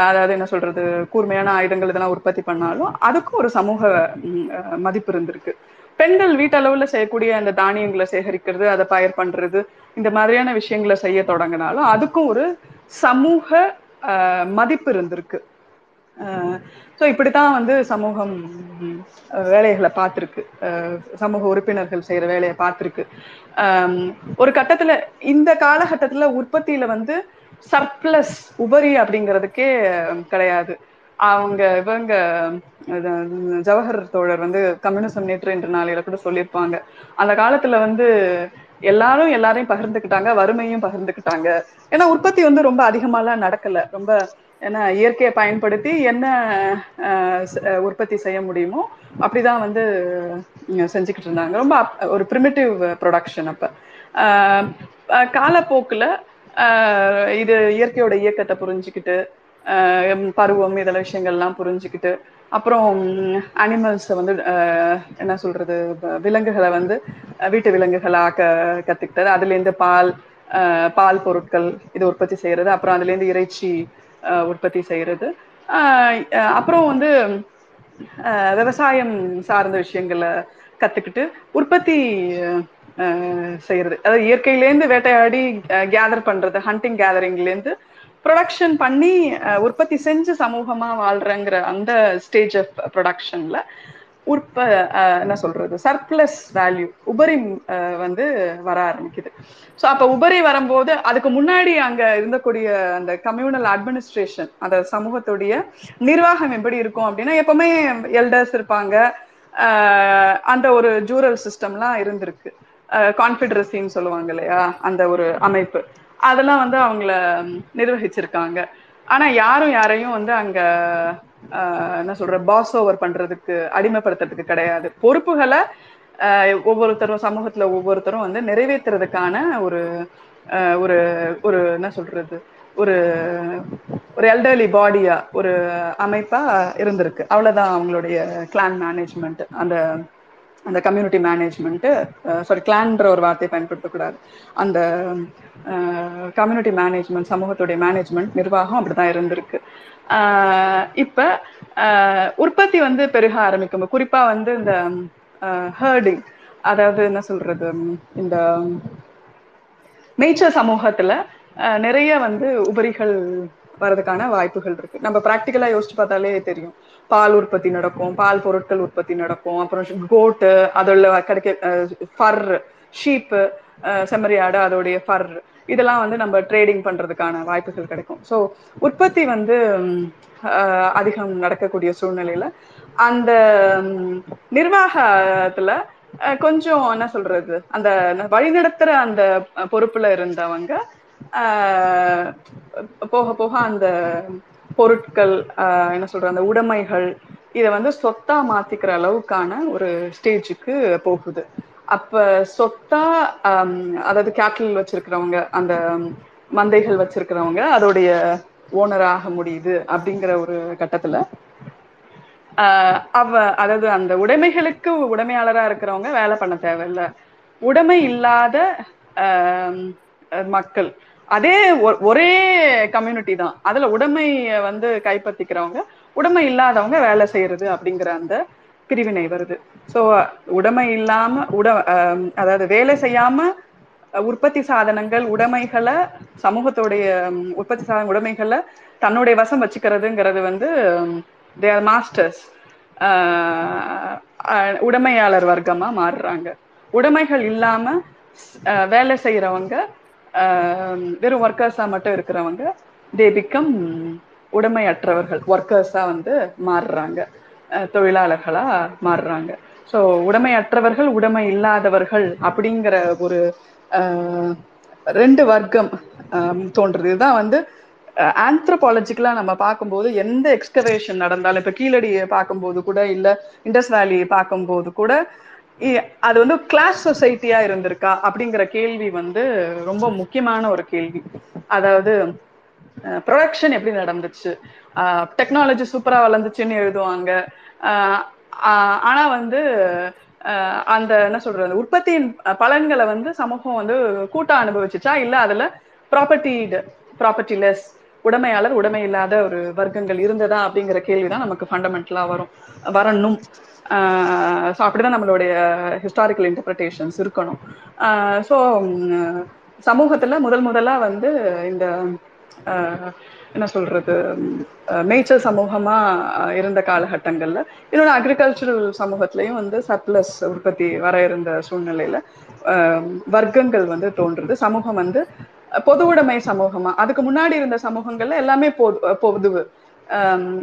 A: அதாவது என்ன சொல்றது கூர்மையான ஆயுதங்கள் இதெல்லாம் உற்பத்தி பண்ணாலும் அதுக்கும் ஒரு சமூக மதிப்பு இருந்திருக்கு. பெண்கள் வீட்டளவுல செய்யக்கூடிய அந்த தானியங்களை சேகரிக்கிறது அதை பயிர் பண்றது இந்த மாதிரியான விஷயங்களை செய்ய தொடங்கினாலும் அதுக்கும் ஒரு சமூக மதிப்பு இருந்திருக்கு. ஸோ சோ இப்படித்தான் வந்து சமூகம் வேலைகளை பார்த்திருக்கு. சமூக உறுப்பினர்கள் செய்யற வேலையை பார்த்திருக்கு. ஒரு கட்டத்துல இந்த காலகட்டத்துல உற்பத்தியில வந்து சர்ப்ளஸ் உபரி அப்படிங்கிறதுக்கே கிடையாது. அவங்க இவங்க ஜவஹர் தோழர் வந்து கம்யூனிசம் நேற்று என்ற நாளையில கூட சொல்லியிருப்பாங்க. அந்த காலத்துல வந்து எல்லாரும் எல்லாரையும் பகிர்ந்துக்கிட்டாங்க வறுமையும் பகிர்ந்துக்கிட்டாங்க. ஏன்னா உற்பத்தி வந்து ரொம்ப அதிகமாலாம் நடக்கல. ரொம்ப ஏன்னா இயற்கையை பயன்படுத்தி என்ன உற்பத்தி செய்ய முடியுமோ அப்படிதான் வந்து செஞ்சுக்கிட்டு இருந்தாங்க. ரொம்ப ஒரு ப்ரிமிட்டிவ் ப்ரொடக்ஷன் அப்ப. ஆஹ் காலப்போக்குல இது இயற்கையோட இயக்கத்தை புரிஞ்சுக்கிட்டு அஹ் பருவம் இதெல்லாம் விஷயங்கள் எல்லாம் புரிஞ்சுக்கிட்டு அப்புறம் அனிமல்ஸை வந்து என்ன சொல்றது விலங்குகளை வந்து வீட்டு விலங்குகளாக ஆக்க கத்துக்கிட்டது. அதுல இருந்து பால் பால் பொருட்கள் இது உற்பத்தி செய்யறது. அப்புறம் அதுல இருந்து இறைச்சி அஹ் உற்பத்தி செய்யறது. ஆஹ் அப்புறம் வந்து விவசாயம் சார்ந்த விஷயங்கள கத்துக்கிட்டு உற்பத்தி செய்யறது அதாவது இயற்கையிலேருந்து வேட்டையாடி கேதர் பண்றது ஹண்டிங் கேதரிங்ல இருந்து ப்ரொடக்ஷன் பண்ணி உற்பத்தி செஞ்சு சமூகமா வாழ்றங்கிற அந்த ஸ்டேஜ் ஆஃப் ப்ரொடக்ஷன்ல உற்ப என்ன சொல்றது சர்ப்ளஸ் வேல்யூ உபரி அஹ் வந்து வர ஆரம்பிக்குது. சோ அப்ப உபரி வரும்போது அதுக்கு முன்னாடி அங்க இருந்தக்கூடிய அந்த கம்யூனல் அட்மினிஸ்ட்ரேஷன் அந்த சமூகத்துடைய நிர்வாகம் எப்படி இருக்கும் அப்படின்னா எப்பவுமே எல்டர்ஸ் இருப்பாங்க. அந்த ஒரு ஜூரல் சிஸ்டம்லாம் இருந்திருக்கு. கான்ஃபிடரசின்னு சொல்லுவாங்க இல்லையா? அந்த ஒரு அமைப்பு. அதெல்லாம் வந்து அவங்கள நிர்வகிச்சிருக்காங்க. ஆனா யாரும் யாரையும் வந்து அங்க என்ன சொல்ற பாஸ் ஓவர் பண்றதுக்கு அடிமைப்படுத்துறதுக்கு கிடையாது. பொறுப்புகளை ஒவ்வொருத்தரும் சமூகத்துல ஒவ்வொருத்தரும் வந்து நிறைவேற்றுறதுக்கான ஒரு அஹ் ஒரு ஒரு என்ன சொல்றது ஒரு ஒரு எல்டர்லி பாடியா ஒரு அமைப்பா இருந்திருக்கு. அவ்வளவுதான் அவங்களுடைய கிளான் மேனேஜ்மெண்ட் அந்த அந்த கம்யூனிட்டி மேனேஜ்மெண்ட் சாரி கிளான்ற ஒரு வார்த்தையை பயன்படுத்தக்கூடாது அந்த கம்யூனிட்டி மேனேஜ்மெண்ட் சமூகத்துடைய மேனேஜ்மெண்ட் நிர்வாகம் அப்படிதான் இருந்திருக்கு. ஆஹ் இப்ப ஆஹ் உற்பத்தி வந்து பெருக ஆரம்பிக்கும். குறிப்பா வந்து இந்த ஹர்டிங் அதாவது என்ன சொல்றது இந்த மேய்ச்சல் சமூகத்துல நிறைய வந்து உபரிகள் வர்றதுக்கான வாய்ப்புகள் இருக்கு. நம்ம ப்ராக்டிக்கலா யோசிச்சு பார்த்தாலே தெரியும். பால் உற்பத்தி நடக்கும் பால் பொருட்கள் உற்பத்தி நடக்கும் அப்புறம் கோட்டு அதில் கிடைக்க ஃபர் ஷீப்பு செம்மறியாடு அதோடைய ஃபர் இதெல்லாம் வந்து நம்ம ட்ரேடிங் பண்றதுக்கான வாய்ப்புகள் கிடைக்கும். ஸோ உற்பத்தி வந்து அதிகம் நடக்கக்கூடிய சூழ்நிலையில அந்த நிர்வாகத்துல கொஞ்சம் என்ன சொல்றது அந்த வழிநடத்துற அந்த பொறுப்புல இருந்தவங்க ஆஹ் போக போக அந்த பொருட்கள் ஆஹ் என்ன சொல்ற அந்த உடைமைகள் இத வந்து சொத்தா மாத்திக்கிற அளவுக்கான ஒரு ஸ்டேஜுக்கு போகுது. அப்ப சொத்தா அதாவது கேட்டல் வச்சிருக்கிறவங்க அந்த மந்தைகள் வச்சிருக்கிறவங்க அதோடைய ஓனர் ஆக முடியுது அப்படிங்கிற ஒரு கட்டத்துல. ஆஹ் அவ அதாவது அந்த உடைமைகளுக்கு உடைமையாளரா இருக்கிறவங்க வேலை பண்ண தேவையில்ல. உடைமை இல்லாத மக்கள் அதே ஒரே கம்யூனிட்டி தான். அதுல உடைமைய வந்து கைப்பற்றிக்கிறவங்க உடைமை இல்லாதவங்க வேலை செய்யறது அப்படிங்கிற அந்த பிரிவினை வருது. சோ உடைமை இல்லாம உட அஹ் அதாவது வேலை செய்யாம உற்பத்தி சாதனங்கள் உடைமைகளை சமூகத்துடைய உற்பத்தி சாதன உடைமைகளை தன்னுடைய வசம் வச்சுக்கிறதுங்கிறது வந்து தேர் மாஸ்டர்ஸ் ஆஹ் உடைமையாளர் வர்க்கமா மாறுறாங்க. உடைமைகள் இல்லாம வேலை செய்யறவங்க வெறும் ஒர்க்கர்ஸா மட்டும் இருக்கிறவங்க தே பிக்கம் உடைமையற்றவர்கள் ஒர்க்கர்ஸா வந்து மாறுறாங்க. தொழிலாளர்களா மாறுறாங்க. ஸோ உடைமையற்றவர்கள் உடைமை இல்லாதவர்கள் அப்படிங்கிற ஒரு ரெண்டு வர்க்கம் அஹ் தோன்றுறது இதுதான் வந்து ஆந்த்ரோபாலஜிக்கலா நம்ம பார்க்கும்போது எந்த எக்ஸ்கவேஷன் நடந்தாலும் இப்ப கீழடியை பார்க்கும்போது கூட இல்ல இண்டஸ் வேலியை பார்க்கும்போது கூட அது வந்து கிளாஸ் சொசைட்டியா இருந்திருக்கா அப்படிங்கிற கேள்வி வந்து ரொம்ப முக்கியமான ஒரு கேள்வி. அதாவது ப்ரொடக்ஷன் எப்படி நடந்துச்சு? டெக்னாலஜி சூப்பரா வளர்ந்துச்சுன்னு எழுதுவாங்க. ஆஹ் ஆனா வந்து அந்த என்ன சொல்றது உற்பத்தியின் பலன்களை வந்து சமூகம் வந்து கூட்டா அனுபவிச்சுச்சா? இல்ல அதுல ப்ராப்பர்ட்டி ப்ராப்பர்ட்டி லெஸ் உடைமையாளர் உடைமை இல்லாத ஒரு வர்க்கங்கள் இருந்ததா அப்படிங்கிற கேள்விதான் நமக்கு ஃபண்டமெண்டலா வரும் வரணும். ஸோ அப்படிதான் நம்மளுடைய ஹிஸ்டாரிக்கல் இன்டர்பிரிட்டேஷன்ஸ் இருக்கணும். ஆஹ் ஸோ சமூகத்துல முதல் முதலா வந்து இந்த என்ன சொல்றது மேய்ச்சல் சமூகமா இருந்த காலகட்டங்கள்ல இன்னொன்னு அக்ரிகல்ச்சரல் சமூகத்திலையும் வந்து சர்ப்ளஸ் உற்பத்தி வர இருந்த சூழ்நிலையில வர்க்கங்கள் வந்து தோன்றுது சமூகம் வந்து பொது உடைமை சமூகமா அதுக்கு முன்னாடி இருந்த சமூகங்கள்ல எல்லாமே பொது பொதுவு.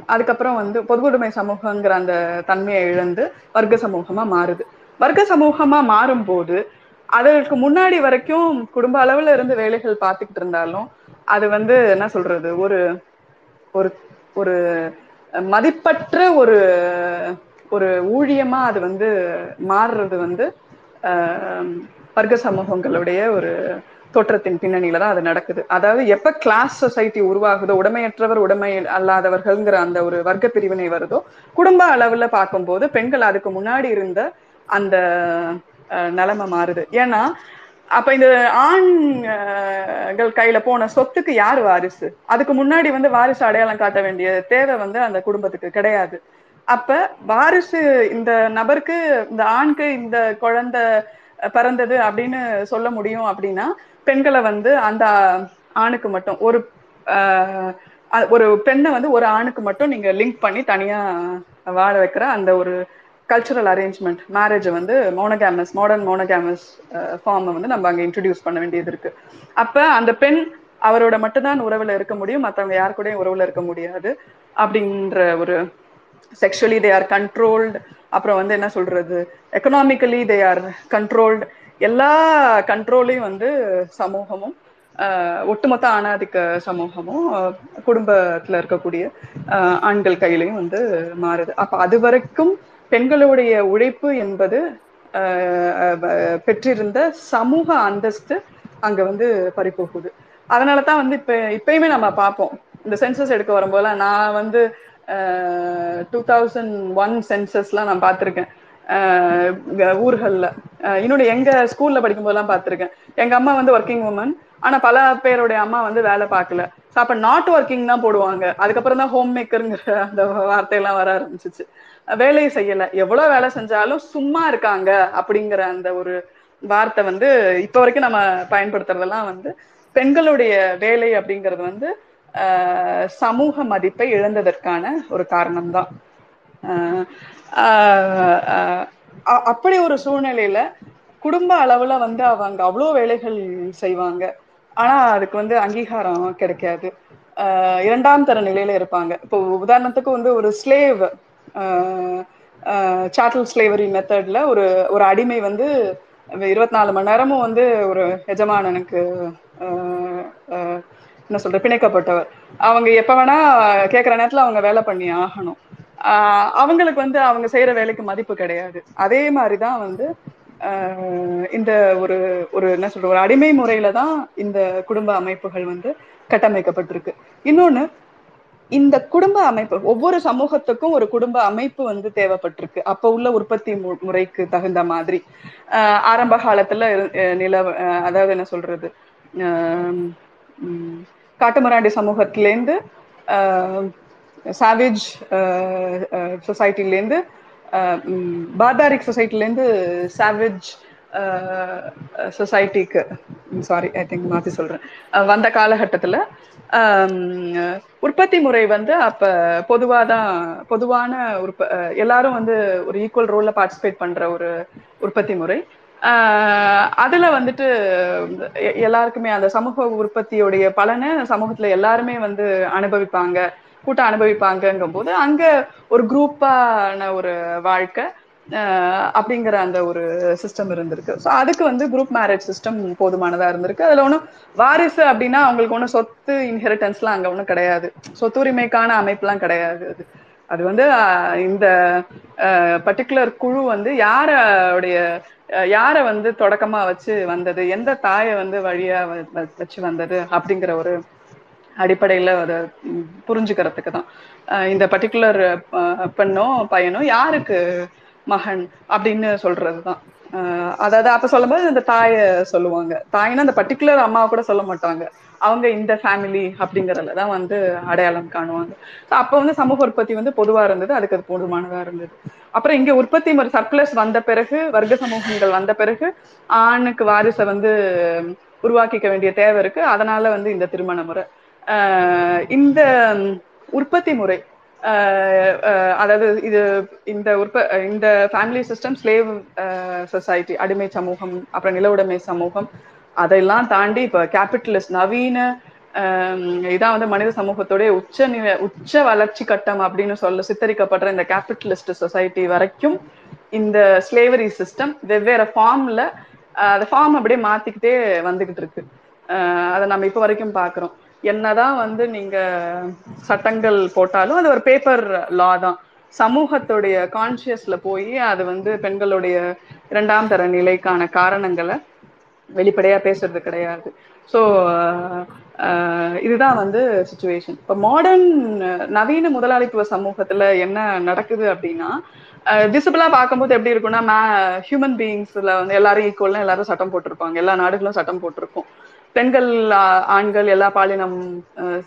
A: அதுக்கப்புறம் வந்து பொதுவுடைமை சமூகங்கிற அந்த தன்மையை இழந்து வர்க்க சமூகமா மாறுது. வர்க்க சமூகமா மாறும்போது அதற்கு முன்னாடி வரைக்கும் குடும்ப அளவுல இருந்து வேலைகள் பார்த்துக்கிட்டு இருந்தாலும் அது வந்து என்ன சொல்றது ஒரு ஒரு ஒரு மதிப்பற்ற ஒரு ஒரு ஊழியமா அது வந்து மாறுறது வந்து வர்க்க சமூகங்களுடைய ஒரு தோற்றத்தின் பின்னணியில தான் அது நடக்குது. அதாவது எப்ப கிளாஸ் சொசைட்டி உருவாகுதோ உடமையற்றவர் உடைமை அல்லாதவர்கள்ங்கிற அந்த ஒரு வர்க்க பிரிவினை வருதோ குடும்ப அளவுல பார்க்கும்போது பெண்கள் அதுக்கு முன்னாடி இருந்த அந்த நிலைமை மாறுது. ஏன்னா அப்ப இந்த ஆண்கள் கையில போன சொத்துக்கு யாரு வாரிசு? அதுக்கு முன்னாடி வந்து வாரிசு அடையாளம் காட்ட வேண்டிய தேவை வந்து அந்த குடும்பத்துக்கு கிடையாது. அப்ப வாரிசு இந்த நபருக்கு இந்த ஆண்க்கு இந்த குழந்தை பிறந்தது அப்படின்னு சொல்ல முடியும் அப்படின்னா பெண்களை வந்து அந்த ஆணுக்கு மட்டும் ஒரு ஒரு பெண்ணை வந்து ஒரு ஆணுக்கு மட்டும் நீங்க லிங்க் பண்ணி தனியா வாழ வைக்கிற அந்த ஒரு கல்ச்சுரல் அரேஞ்ச்மெண்ட் மேரேஜ் வந்து மோனகேமஸ் மாடர்ன் மோனகேமஸ் ஃபார்ம் வந்து நம்ம அங்க இன்ட்ரடியூஸ் பண்ண வேண்டியது இருக்கு. அப்ப அந்த பெண் அவரோட மட்டும்தான் உறவுல இருக்க முடியும் மற்றவங்க யாரு கூடயும் உறவுல இருக்க முடியாது அப்படின்ற ஒரு செக்ஷுவலி தே ஆர் கண்ட்ரோல்டு அப்புறம் வந்து என்ன சொல்றது எக்கனாமிக்கலி தே ஆர் கண்ட்ரோல்டு எல்லா கண்ட்ரோலையும் வந்து சமூகமும் ஆஹ் ஒட்டுமொத்த ஆணாதிக்க சமூகமும் குடும்பத்துல இருக்கக்கூடிய ஆஹ் ஆண்கள் கையிலையும் வந்து மாறுது. அப்ப அது வரைக்கும் பெண்களுடைய உழைப்பு என்பது ஆஹ் பெற்றிருந்த சமூக அந்தஸ்து அங்க வந்து பறிபோகுது. அதனாலதான் வந்து இப்ப இப்பயுமே நம்ம பார்ப்போம். இந்த சென்சஸ் எடுக்க வரும்போதெல்லாம் நான் வந்து டூ தௌசண்ட் ஒன் சென்சஸ்லாம் நான் பார்த்துருக்கேன். ஊர்கள்ல. இன்னொன்னு எங்க ஸ்கூல்ல படிக்கும் போதெல்லாம் பார்த்திருக்கேன். எங்க அம்மா வந்து ஒர்க்கிங் உமன் ஆனா பல பேருடைய அம்மா வந்து வேலை பார்க்கல. அப்ப நாட் ஒர்க்கிங் தான் போடுவாங்க. அதுக்கப்புறம் தான் ஹோம் மேக்கருங்கிற அந்த வார்த்தையெல்லாம் வர ஆரம்பிச்சிச்சு. வேலையை செய்யல. எவ்வளவு வேலை செஞ்சாலும் சும்மா இருக்காங்க அப்படிங்கிற அந்த ஒரு வார்த்தை வந்து இப்ப வரைக்கும் நம்ம பயன்படுத்துறதெல்லாம் வந்து பெண்களுடைய வேலை அப்படிங்கிறது வந்து ஆஹ் சமூக மதிப்பை இழந்ததற்கான ஒரு காரணம்தான். ஆஹ் அப்படி ஒரு சூழ்நிலையில குடும்ப அளவுல வந்து அவங்க அவ்வளோ வேலைகள் செய்வாங்க. ஆனா அதுக்கு வந்து அங்கீகாரம் கிடைக்காது. இரண்டாம் தர நிலையில இருப்பாங்க. இப்போ உதாரணத்துக்கு வந்து ஒரு ஸ்லேவ் சாட்டல் ஸ்லேவரி மெத்தட்ல ஒரு ஒரு அடிமை வந்து இருபத்தி நாலு மணி நேரமும் வந்து ஒரு எஜமானனுக்கு என்ன சொல்ற பிணைக்கப்பட்டவர். அவங்க எப்ப வேணா கேட்குற நேரத்துல அவங்க வேலை பண்ணி ஆகணும். அவங்களுக்கு வந்து அவங்க செய்யற வேலைக்கு மதிப்பு கிடையாது. அதே மாதிரிதான் வந்து ஆஹ் இந்த ஒரு ஒரு என்ன சொல்ற ஒரு அடிமை முறையில தான் இந்த குடும்ப அமைப்புகள் வந்து கட்டமைக்கப்பட்டிருக்கு. இன்னொன்னு இந்த குடும்ப அமைப்பு ஒவ்வொரு சமூகத்துக்கும் ஒரு குடும்ப அமைப்பு வந்து தேவைப்பட்டிருக்கு. அப்ப உள்ள உற்பத்தி முறைக்கு தகுந்த மாதிரி. ஆஹ் ஆரம்ப காலத்துல நில அதாவது என்ன சொல்றது ஆஹ் உம் சமூகத்திலேருந்து ஆஹ் சாவேஜ் சொசைட்டில இருந்து பார்பாரிக் சொசைட்டில இருந்து சொசைட்டிக்கு சாரி ஐ திங்க் மாத்தி சொல்றேன். Uh, வந்த காலகட்டத்துல ஆஹ் உற்பத்தி முறை வந்து அப்ப பொதுவாதான் பொதுவான உற்ப uh, எல்லாரும் வந்து ஒரு ஈக்குவல் ரோல்ல பார்ட்டிசிபேட் பண்ற ஒரு உற்பத்தி முறை. ஆஹ் அதுல வந்துட்டு எல்லாருக்குமே அந்த சமூக உற்பத்தியுடைய பலனை சமூகத்துல எல்லாருமே வந்து அனுபவிப்பாங்க. கூட்டம் அனுபவிப்பாங்கங்கும் போது அங்க ஒரு குரூப்பான ஒரு வாழ்க்கை அப்படிங்கிற அந்த ஒரு சிஸ்டம் இருந்திருக்கு. ஸோ அதுக்கு வந்து குரூப் மேரேஜ் சிஸ்டம் போதுமானதா இருந்திருக்கு. அதுல ஒன்றும் வாரிசு அப்படின்னா அவங்களுக்கு ஒன்றும் சொத்து இன்ஹெரிட்டன்ஸ்லாம் அங்க ஒன்றும் கிடையாது. சொத்துரிமைக்கான அமைப்புலாம் கிடையாது அது. அது வந்து இந்த பர்டிகுலர் குழு வந்து யாருடைய யார வந்து தொடக்கமா வச்சு வந்தது எந்த தாயை வந்து வழியா வச்சு வந்தது அப்படிங்கிற ஒரு அடிப்படையில அத புரிஞ்சுக்கிறதுக்கு தான் இந்த பர்ட்டிகுலர் பெண்ணோ பையனோ யாருக்கு மகன் அப்படின்னு சொல்றதுதான். தான் அதாவது அப்ப சொல்லும்போது இந்த தாய சொல்லுவாங்க. தாயினா அந்த பர்டிகுலர் அம்மாவை கூட சொல்ல மாட்டாங்க. அவங்க இந்த ஃபேமிலி அப்படிங்கறதுலதான் வந்து அடையாளம் காணுவாங்க. அப்ப வந்து சமூக உற்பத்தி வந்து பொதுவா இருந்தது அதுக்கு அது போதுமானதா இருந்தது. அப்புறம் இங்க உற்பத்தி முறை சர்ப்ளஸ் வந்த பிறகு வர்க்க சமூகங்கள் வந்த பிறகு ஆணுக்கு வாரிசை வந்து உருவாக்கிக்க வேண்டிய தேவை இருக்கு. அதனால வந்து இந்த திருமண முறை. இந்த உற்பத்தி முறை ஆஹ் அதாவது இது இந்த உற்ப இந்த ஃபேமிலி சிஸ்டம் ஸ்லேவ் சொசைட்டி அடிமை சமூகம் அப்புறம் நிலவுடைமை சமூகம் அதெல்லாம் தாண்டி இப்ப கேபிட்டலிஸ்ட் நவீன இதான் வந்து மனித சமூகத்துடைய உச்ச நிலை உச்ச வளர்ச்சி கட்டம் அப்படின்னு சொல்ல சித்தரிக்கப்படுற இந்த கேபிட்டலிஸ்ட் சொசைட்டி வரைக்கும் இந்த ஸ்லேவரி சிஸ்டம் வெவ்வேறு ஃபார்ம்ல அந்த ஃபார்ம் அப்படியே மாத்திக்கிட்டே வந்துகிட்டு இருக்கு. அதை நம்ம இப்போ வரைக்கும் பாக்குறோம். என்னதான் வந்து நீங்க சட்டங்கள் போட்டாலும் அது ஒரு பேப்பர் லா தான். சமூகத்துடைய கான்சியஸ்ல போய் அது வந்து பெண்களுடைய இரண்டாம் தர நிலைக்கான காரணங்களை வெளிப்படையா பேசுறது கிடையாது. ஸோ இதுதான் வந்து சுச்சுவேஷன் இப்ப மாடர்ன் நவீன முதலாளித்துவ சமூகத்துல என்ன நடக்குது அப்படின்னா விசிபிளா பார்க்கும்போது எப்படி இருக்கும்னா ஹியூமன் பீயிங்ஸ்ல வந்து எல்லாரும் ஈக்குவல்னா எல்லாரும் சட்டம் போட்டிருப்பாங்க. எல்லா நாடுகளும் சட்டம் போட்டிருக்கும். பெண்கள் ஆண்கள் எல்லா பாலினம்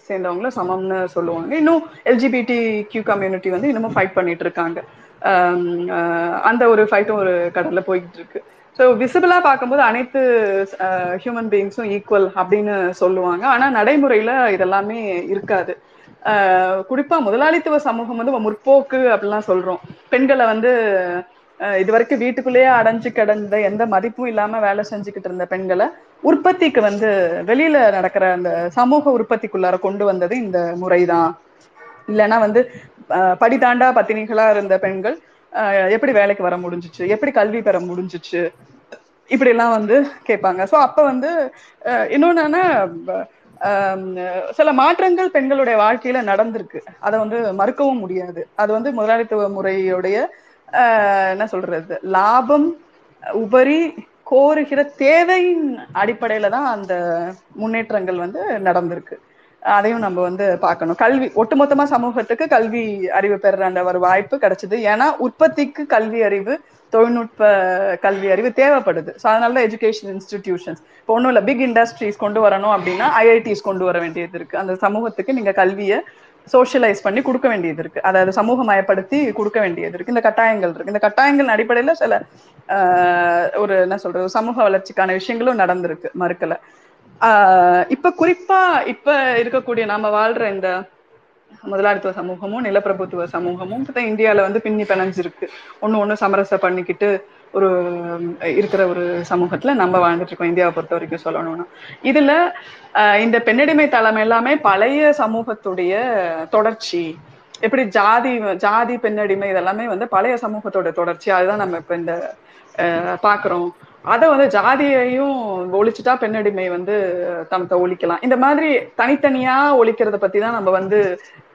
A: சேர்ந்தவங்கள சேர்ந்தவங்களும் சமம்னு சொல்லுவாங்க. இன்னும் எல்ஜிபிடி கியூ கம்யூனிட்டி வந்து இன்னமும் ஃபைட் பண்ணிட்டு இருக்காங்க அந்த ஒரு ஃபைட்டும் ஒரு கடல்ல போய்கிட்டு இருக்கு ஸோ விசிபிளா பார்க்கும்போது அனைத்து ஹியூமன் பீயிங்ஸும் ஈக்குவல் அப்படின்னு சொல்லுவாங்க. ஆனா நடைமுறையில இதெல்லாமே இருக்காது. ஆஹ் குறிப்பா முதலாளித்துவ சமூகம் வந்து முற்போக்கு அப்படிலாம் சொல்றோம். பெண்களை வந்து அஹ் இது வரைக்கும் வீட்டுக்குள்ளேயே அடைஞ்சு கிடந்த எந்த மதிப்பும் இல்லாம வேலை செஞ்சுக்கிட்டு இருந்த பெண்களை உற்பத்திக்கு வந்து வெளியில நடக்கிற அந்த சமூக உற்பத்திக்குள்ளார கொண்டு வந்தது இந்த முறைதான். இல்லைன்னா வந்து படிதாண்டா பத்தினிகளா இருந்த பெண்கள் எப்படி வேலைக்கு வர முடிஞ்சுச்சு எப்படி கல்வி பெற முடிஞ்சிச்சு இப்படி எல்லாம் வந்து கேட்பாங்க. ஸோ அப்ப வந்து அஹ் இன்னொன்னு சில மாற்றங்கள் பெண்களுடைய வாழ்க்கையில நடந்திருக்கு. அதை வந்து மறுக்கவும் முடியாது. அது வந்து முதலாளித்துவ முறையுடைய என்ன சொல்றது லாபம் உபரி கோருகிற தேவையின் அடிப்படையில தான் அந்த முன்னேற்றங்கள் வந்து நடந்திருக்கு. அதையும் நம்ம வந்து பார்க்கணும். கல்வி ஒட்டுமொத்தமா சமூகத்துக்கு கல்வி அறிவு பெற அந்த ஒரு வாய்ப்பு கிடைச்சது. ஏன்னா உற்பத்திக்கு கல்வி அறிவு தொழில்நுட்ப கல்வி அறிவு தேவைப்படுது. ஸோ அதனால தான் எஜுகேஷன் இன்ஸ்டிடியூஷன்ஸ் இப்போ ஒன்றும் இல்லை பிக் இண்டஸ்ட்ரீஸ் கொண்டு வரணும் அப்படின்னா ஐஐடிஸ் கொண்டு வர வேண்டியது இருக்கு. அந்த சமூகத்துக்கு நீங்க கல்வியை சோஷியலைஸ் பண்ணி கொடுக்க வேண்டியது இருக்கு. அதாவது சமூகமயப்படுத்தி கொடுக்க வேண்டியது இருக்கு. இந்த கட்டாயங்கள் இருக்கு. இந்த கட்டாயங்கள் அடிப்படையில சில ஆஹ், ஒரு என்ன சொல்றது சமூக வளர்ச்சிக்கான விஷயங்களும் நடந்திருக்கு மறுக்கல. ஆஹ் இப்ப குறிப்பா இப்ப இருக்கக்கூடிய நாம வாழ்ற இந்த முதலாளித்துவ சமூகமும் நிலப்பிரபுத்துவ சமூகமும் இந்தியால வந்து பின்னி பிணைஞ்சிருக்கு. ஒண்ணு ஒண்ணு சமரசம் பண்ணிக்கிட்டு ஒரு இருக்கிற ஒரு சமூகத்துல நம்ம வாழ்ந்துட்டு இருக்கோம். இந்தியாவை பொறுத்த வரைக்கும் சொல்லணும்னா. இதுல ஆஹ் இந்த பெண்ணடிமை தளம் எல்லாமே பழைய சமூகத்துடைய தொடர்ச்சி. எப்படி ஜாதி ஜாதி பெண்ணடிமை இதெல்லாமே வந்து பழைய சமூகத்தோட தொடர்ச்சி. அதுதான் நம்ம இப்ப இந்த பாக்குறோம். அதை வந்து ஜாதியையும் ஒழிச்சுட்டா பெண்ணடிமை வந்து தமத்தை ஒழிக்கலாம். இந்த மாதிரி தனித்தனியா ஒழிக்கிறத பத்தி தான் நம்ம வந்து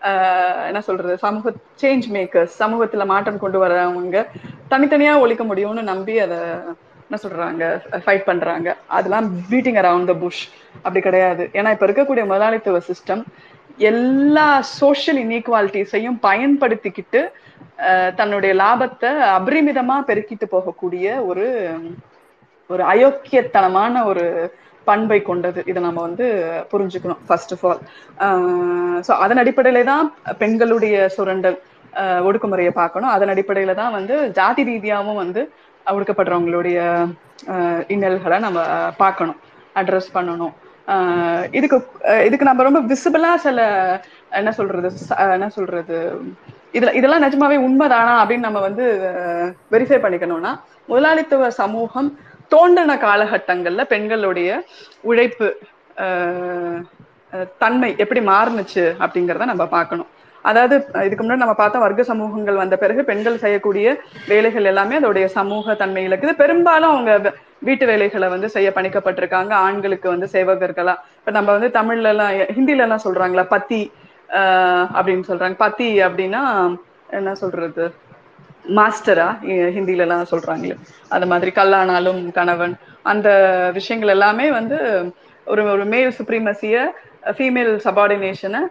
A: ஆஹ், என்ன சொல்றது? சமூக சேஞ்ச் மேக்கர்ஸ் சமூகத்துல மாற்றம் கொண்டு வரவங்க தனித்தனியா ஒழிக்க முடியும்னு நம்பி அதை என்ன சொல்றாங்க ஃபைட் பண்றாங்க. அதெல்லாம் பீட்டிங் அரவுண்ட் த புஷ் அப்படி கிடையாது. ஏன்னா இப்ப இருக்கக்கூடிய முதலாளித்துவ சிஸ்டம் எல்லா சோஷியல் இன்இக்வாலிட்டிஸையும் பயன்படுத்திக்கிட்டு தன்னுடைய லாபத்தை அபரிமிதமா பெருக்கிட்டு போகக்கூடிய ஒரு ஒரு அயோக்கியத்தனமான ஒரு பண்பை கொண்டது. இதை நம்ம வந்து புரிஞ்சுக்கணும் ஃபர்ஸ்ட் ஆஃப் ஆல் ஸோ அதன் அடிப்படையில தான் பெண்களுடைய சுரண்டல். ஒடுக்குமுறையை பார்க்கணும். அதன் அடிப்படையில தான் வந்து ஜாதி ரீதியாகவும் வந்து ஒடுக்கப்படுறவங்களுடைய அஹ், இன்னல்களை நம்ம பார்க்கணும். அட்ரஸ் பண்ணணும். ஆஹ் இதுக்கு இதுக்கு நம்ம ரொம்ப விசிபிளா சில என்ன சொல்றது என்ன சொல்றது இதுல இதெல்லாம் நிஜமாவே உண்மைதானா அப்படின்னு நம்ம வந்து வெரிஃபை பண்ணிக்கணும்னா முதலாளித்துவ சமூகம் தோண்டன காலகட்டங்கள்ல பெண்களுடைய உழைப்பு ஆஹ் தன்மை எப்படி மாறுனுச்சு அப்படிங்கிறத நம்ம பார்க்கணும். அதாவது இதுக்கு முன்னாடி நம்ம பார்த்த வர்க்க சமூகங்கள் வந்த பிறகு பெண்கள் செய்யக்கூடிய வேலைகள் எல்லாமே அதோடைய சமூக தன்மையில் இருக்குது பெரும்பாலும் அவங்க வீட்டு வேலைகளை வந்து செய்ய பணிக்கப்பட்டிருக்காங்க. ஆண்களுக்கு வந்து சேவகர்களா. இப்ப நம்ம வந்து தமிழ்ல எல்லாம் ஹிந்தில எல்லாம் சொல்றாங்களா? பத்தி ஆஹ் அப்படின்னு சொல்றாங்க. பத்தி அப்படின்னா என்ன சொல்றது? மாஸ்டரா ஹிந்தில எல்லாம் சொல்றாங்களே. அந்த மாதிரி கல்லானாலும் கணவன். அந்த விஷயங்கள் எல்லாமே வந்து ஒரு ஒரு மேல் சுப்ரீமசிய ஃபீமேல் சபார்டினேஷனை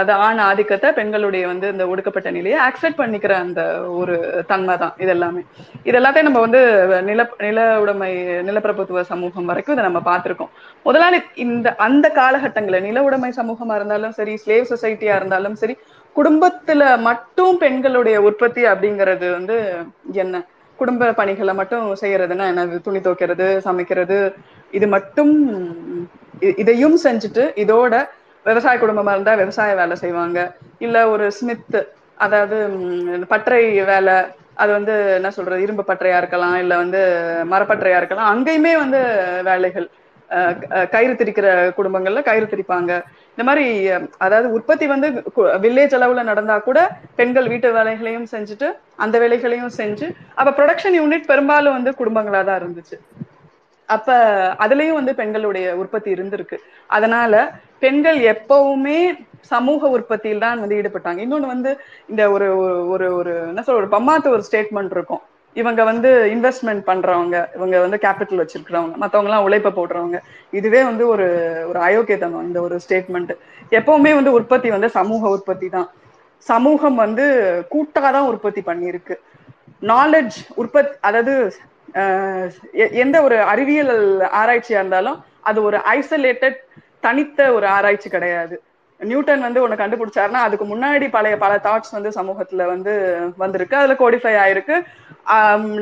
A: அது ஆண் ஆதிக்கத்தை பெண்களுடைய வந்து இந்த ஒடுக்கப்பட்ட நிலையை ஆக்செப்ட் பண்ணிக்கிற அந்த ஒரு தன்மை தான் இது எல்லாமே. இது எல்லாத்தையும் நம்ம வந்து நில நில உடைமை நிலப்பிரபுத்துவ சமூகம் வரைக்கும் இதை நம்ம பார்த்துருக்கோம். முதலாளி இந்த அந்த காலகட்டங்களில் நில உடைமை சமூகமா இருந்தாலும் சரி ஸ்லேவ் சொசைட்டியா இருந்தாலும் சரி குடும்பத்துல மட்டும் பெண்களுடைய உற்பத்தி அப்படிங்கிறது வந்து என்ன? குடும்ப பணிகளை மட்டும் செய்யறதுன்னா என்னது துணி துவைக்கிறது சமைக்கிறது இது மட்டும் இதையும் செஞ்சுட்டு இதோட விவசாய குடும்பமா இருந்தா விவசாய வேலை செய்வாங்க. இல்ல ஒரு ஸ்மித் அதாவது பற்றை வேலை அது வந்து என்ன சொல்றது இரும்பு பட்டறையா இருக்கலாம் இல்ல வந்து மரப்பற்றையா இருக்கலாம் அங்கேயுமே வந்து வேலைகள். அஹ் கயிறு திரிக்கிற குடும்பங்கள்ல கயிறு திரிப்பாங்க. இந்த மாதிரி அதாவது உற்பத்தி வந்து வில்லேஜ் அளவுல நடந்தா கூட பெண்கள் வீட்டு வேலைகளையும் செஞ்சுட்டு அந்த வேலைகளையும் செஞ்சு அப்ப ப்ரொடக்ஷன் யூனிட் பெரும்பாலும் வந்து குடும்பங்களா தான் இருந்துச்சு. அப்ப அதுலயும் வந்து பெண்களுடைய உற்பத்தி இருந்திருக்கு. அதனால பெண்கள் எப்பவுமே சமூக உற்பத்தியில் தான் வந்து ஈடுபட்டாங்க. இன்னொன்னு வந்து இந்த ஒரு ஒரு ஒரு என்ன சொல்ற ஒரு பம்மாத்து ஒரு ஸ்டேட்மெண்ட் இருக்கும். இவங்க வந்து இன்வெஸ்ட்மெண்ட் பண்றவங்க இவங்க வந்து கேபிட்டல் வச்சிருக்கிறவங்க மத்தவங்க எல்லாம் உழைப்ப போடுறவங்க. இதுவே வந்து ஒரு ஒரு அயோக்கியத்தனம் இந்த ஒரு ஸ்டேட்மெண்ட் எப்பவுமே வந்து உற்பத்தி வந்து சமூக உற்பத்தி தான். சமூகம் வந்து கூட்டாதான் உற்பத்தி பண்ணிருக்கு நாலெட்ஜ் உற்பத் அதாவது எந்த ஒரு அறிவியல் ஆராய்ச்சியா இருந்தாலும் அது ஒரு ஐசோலேட்டட் தனித்த ஒரு ஆராய்ச்சி கிடையாது. நியூட்டன் வந்து ஒன்று கண்டுபிடிச்சாருன்னா அதுக்கு முன்னாடி பழைய பல தாட்ஸ் வந்து சமூகத்துல வந்து வந்திருக்கு. அதுல கோடிஃபை ஆயிருக்கு.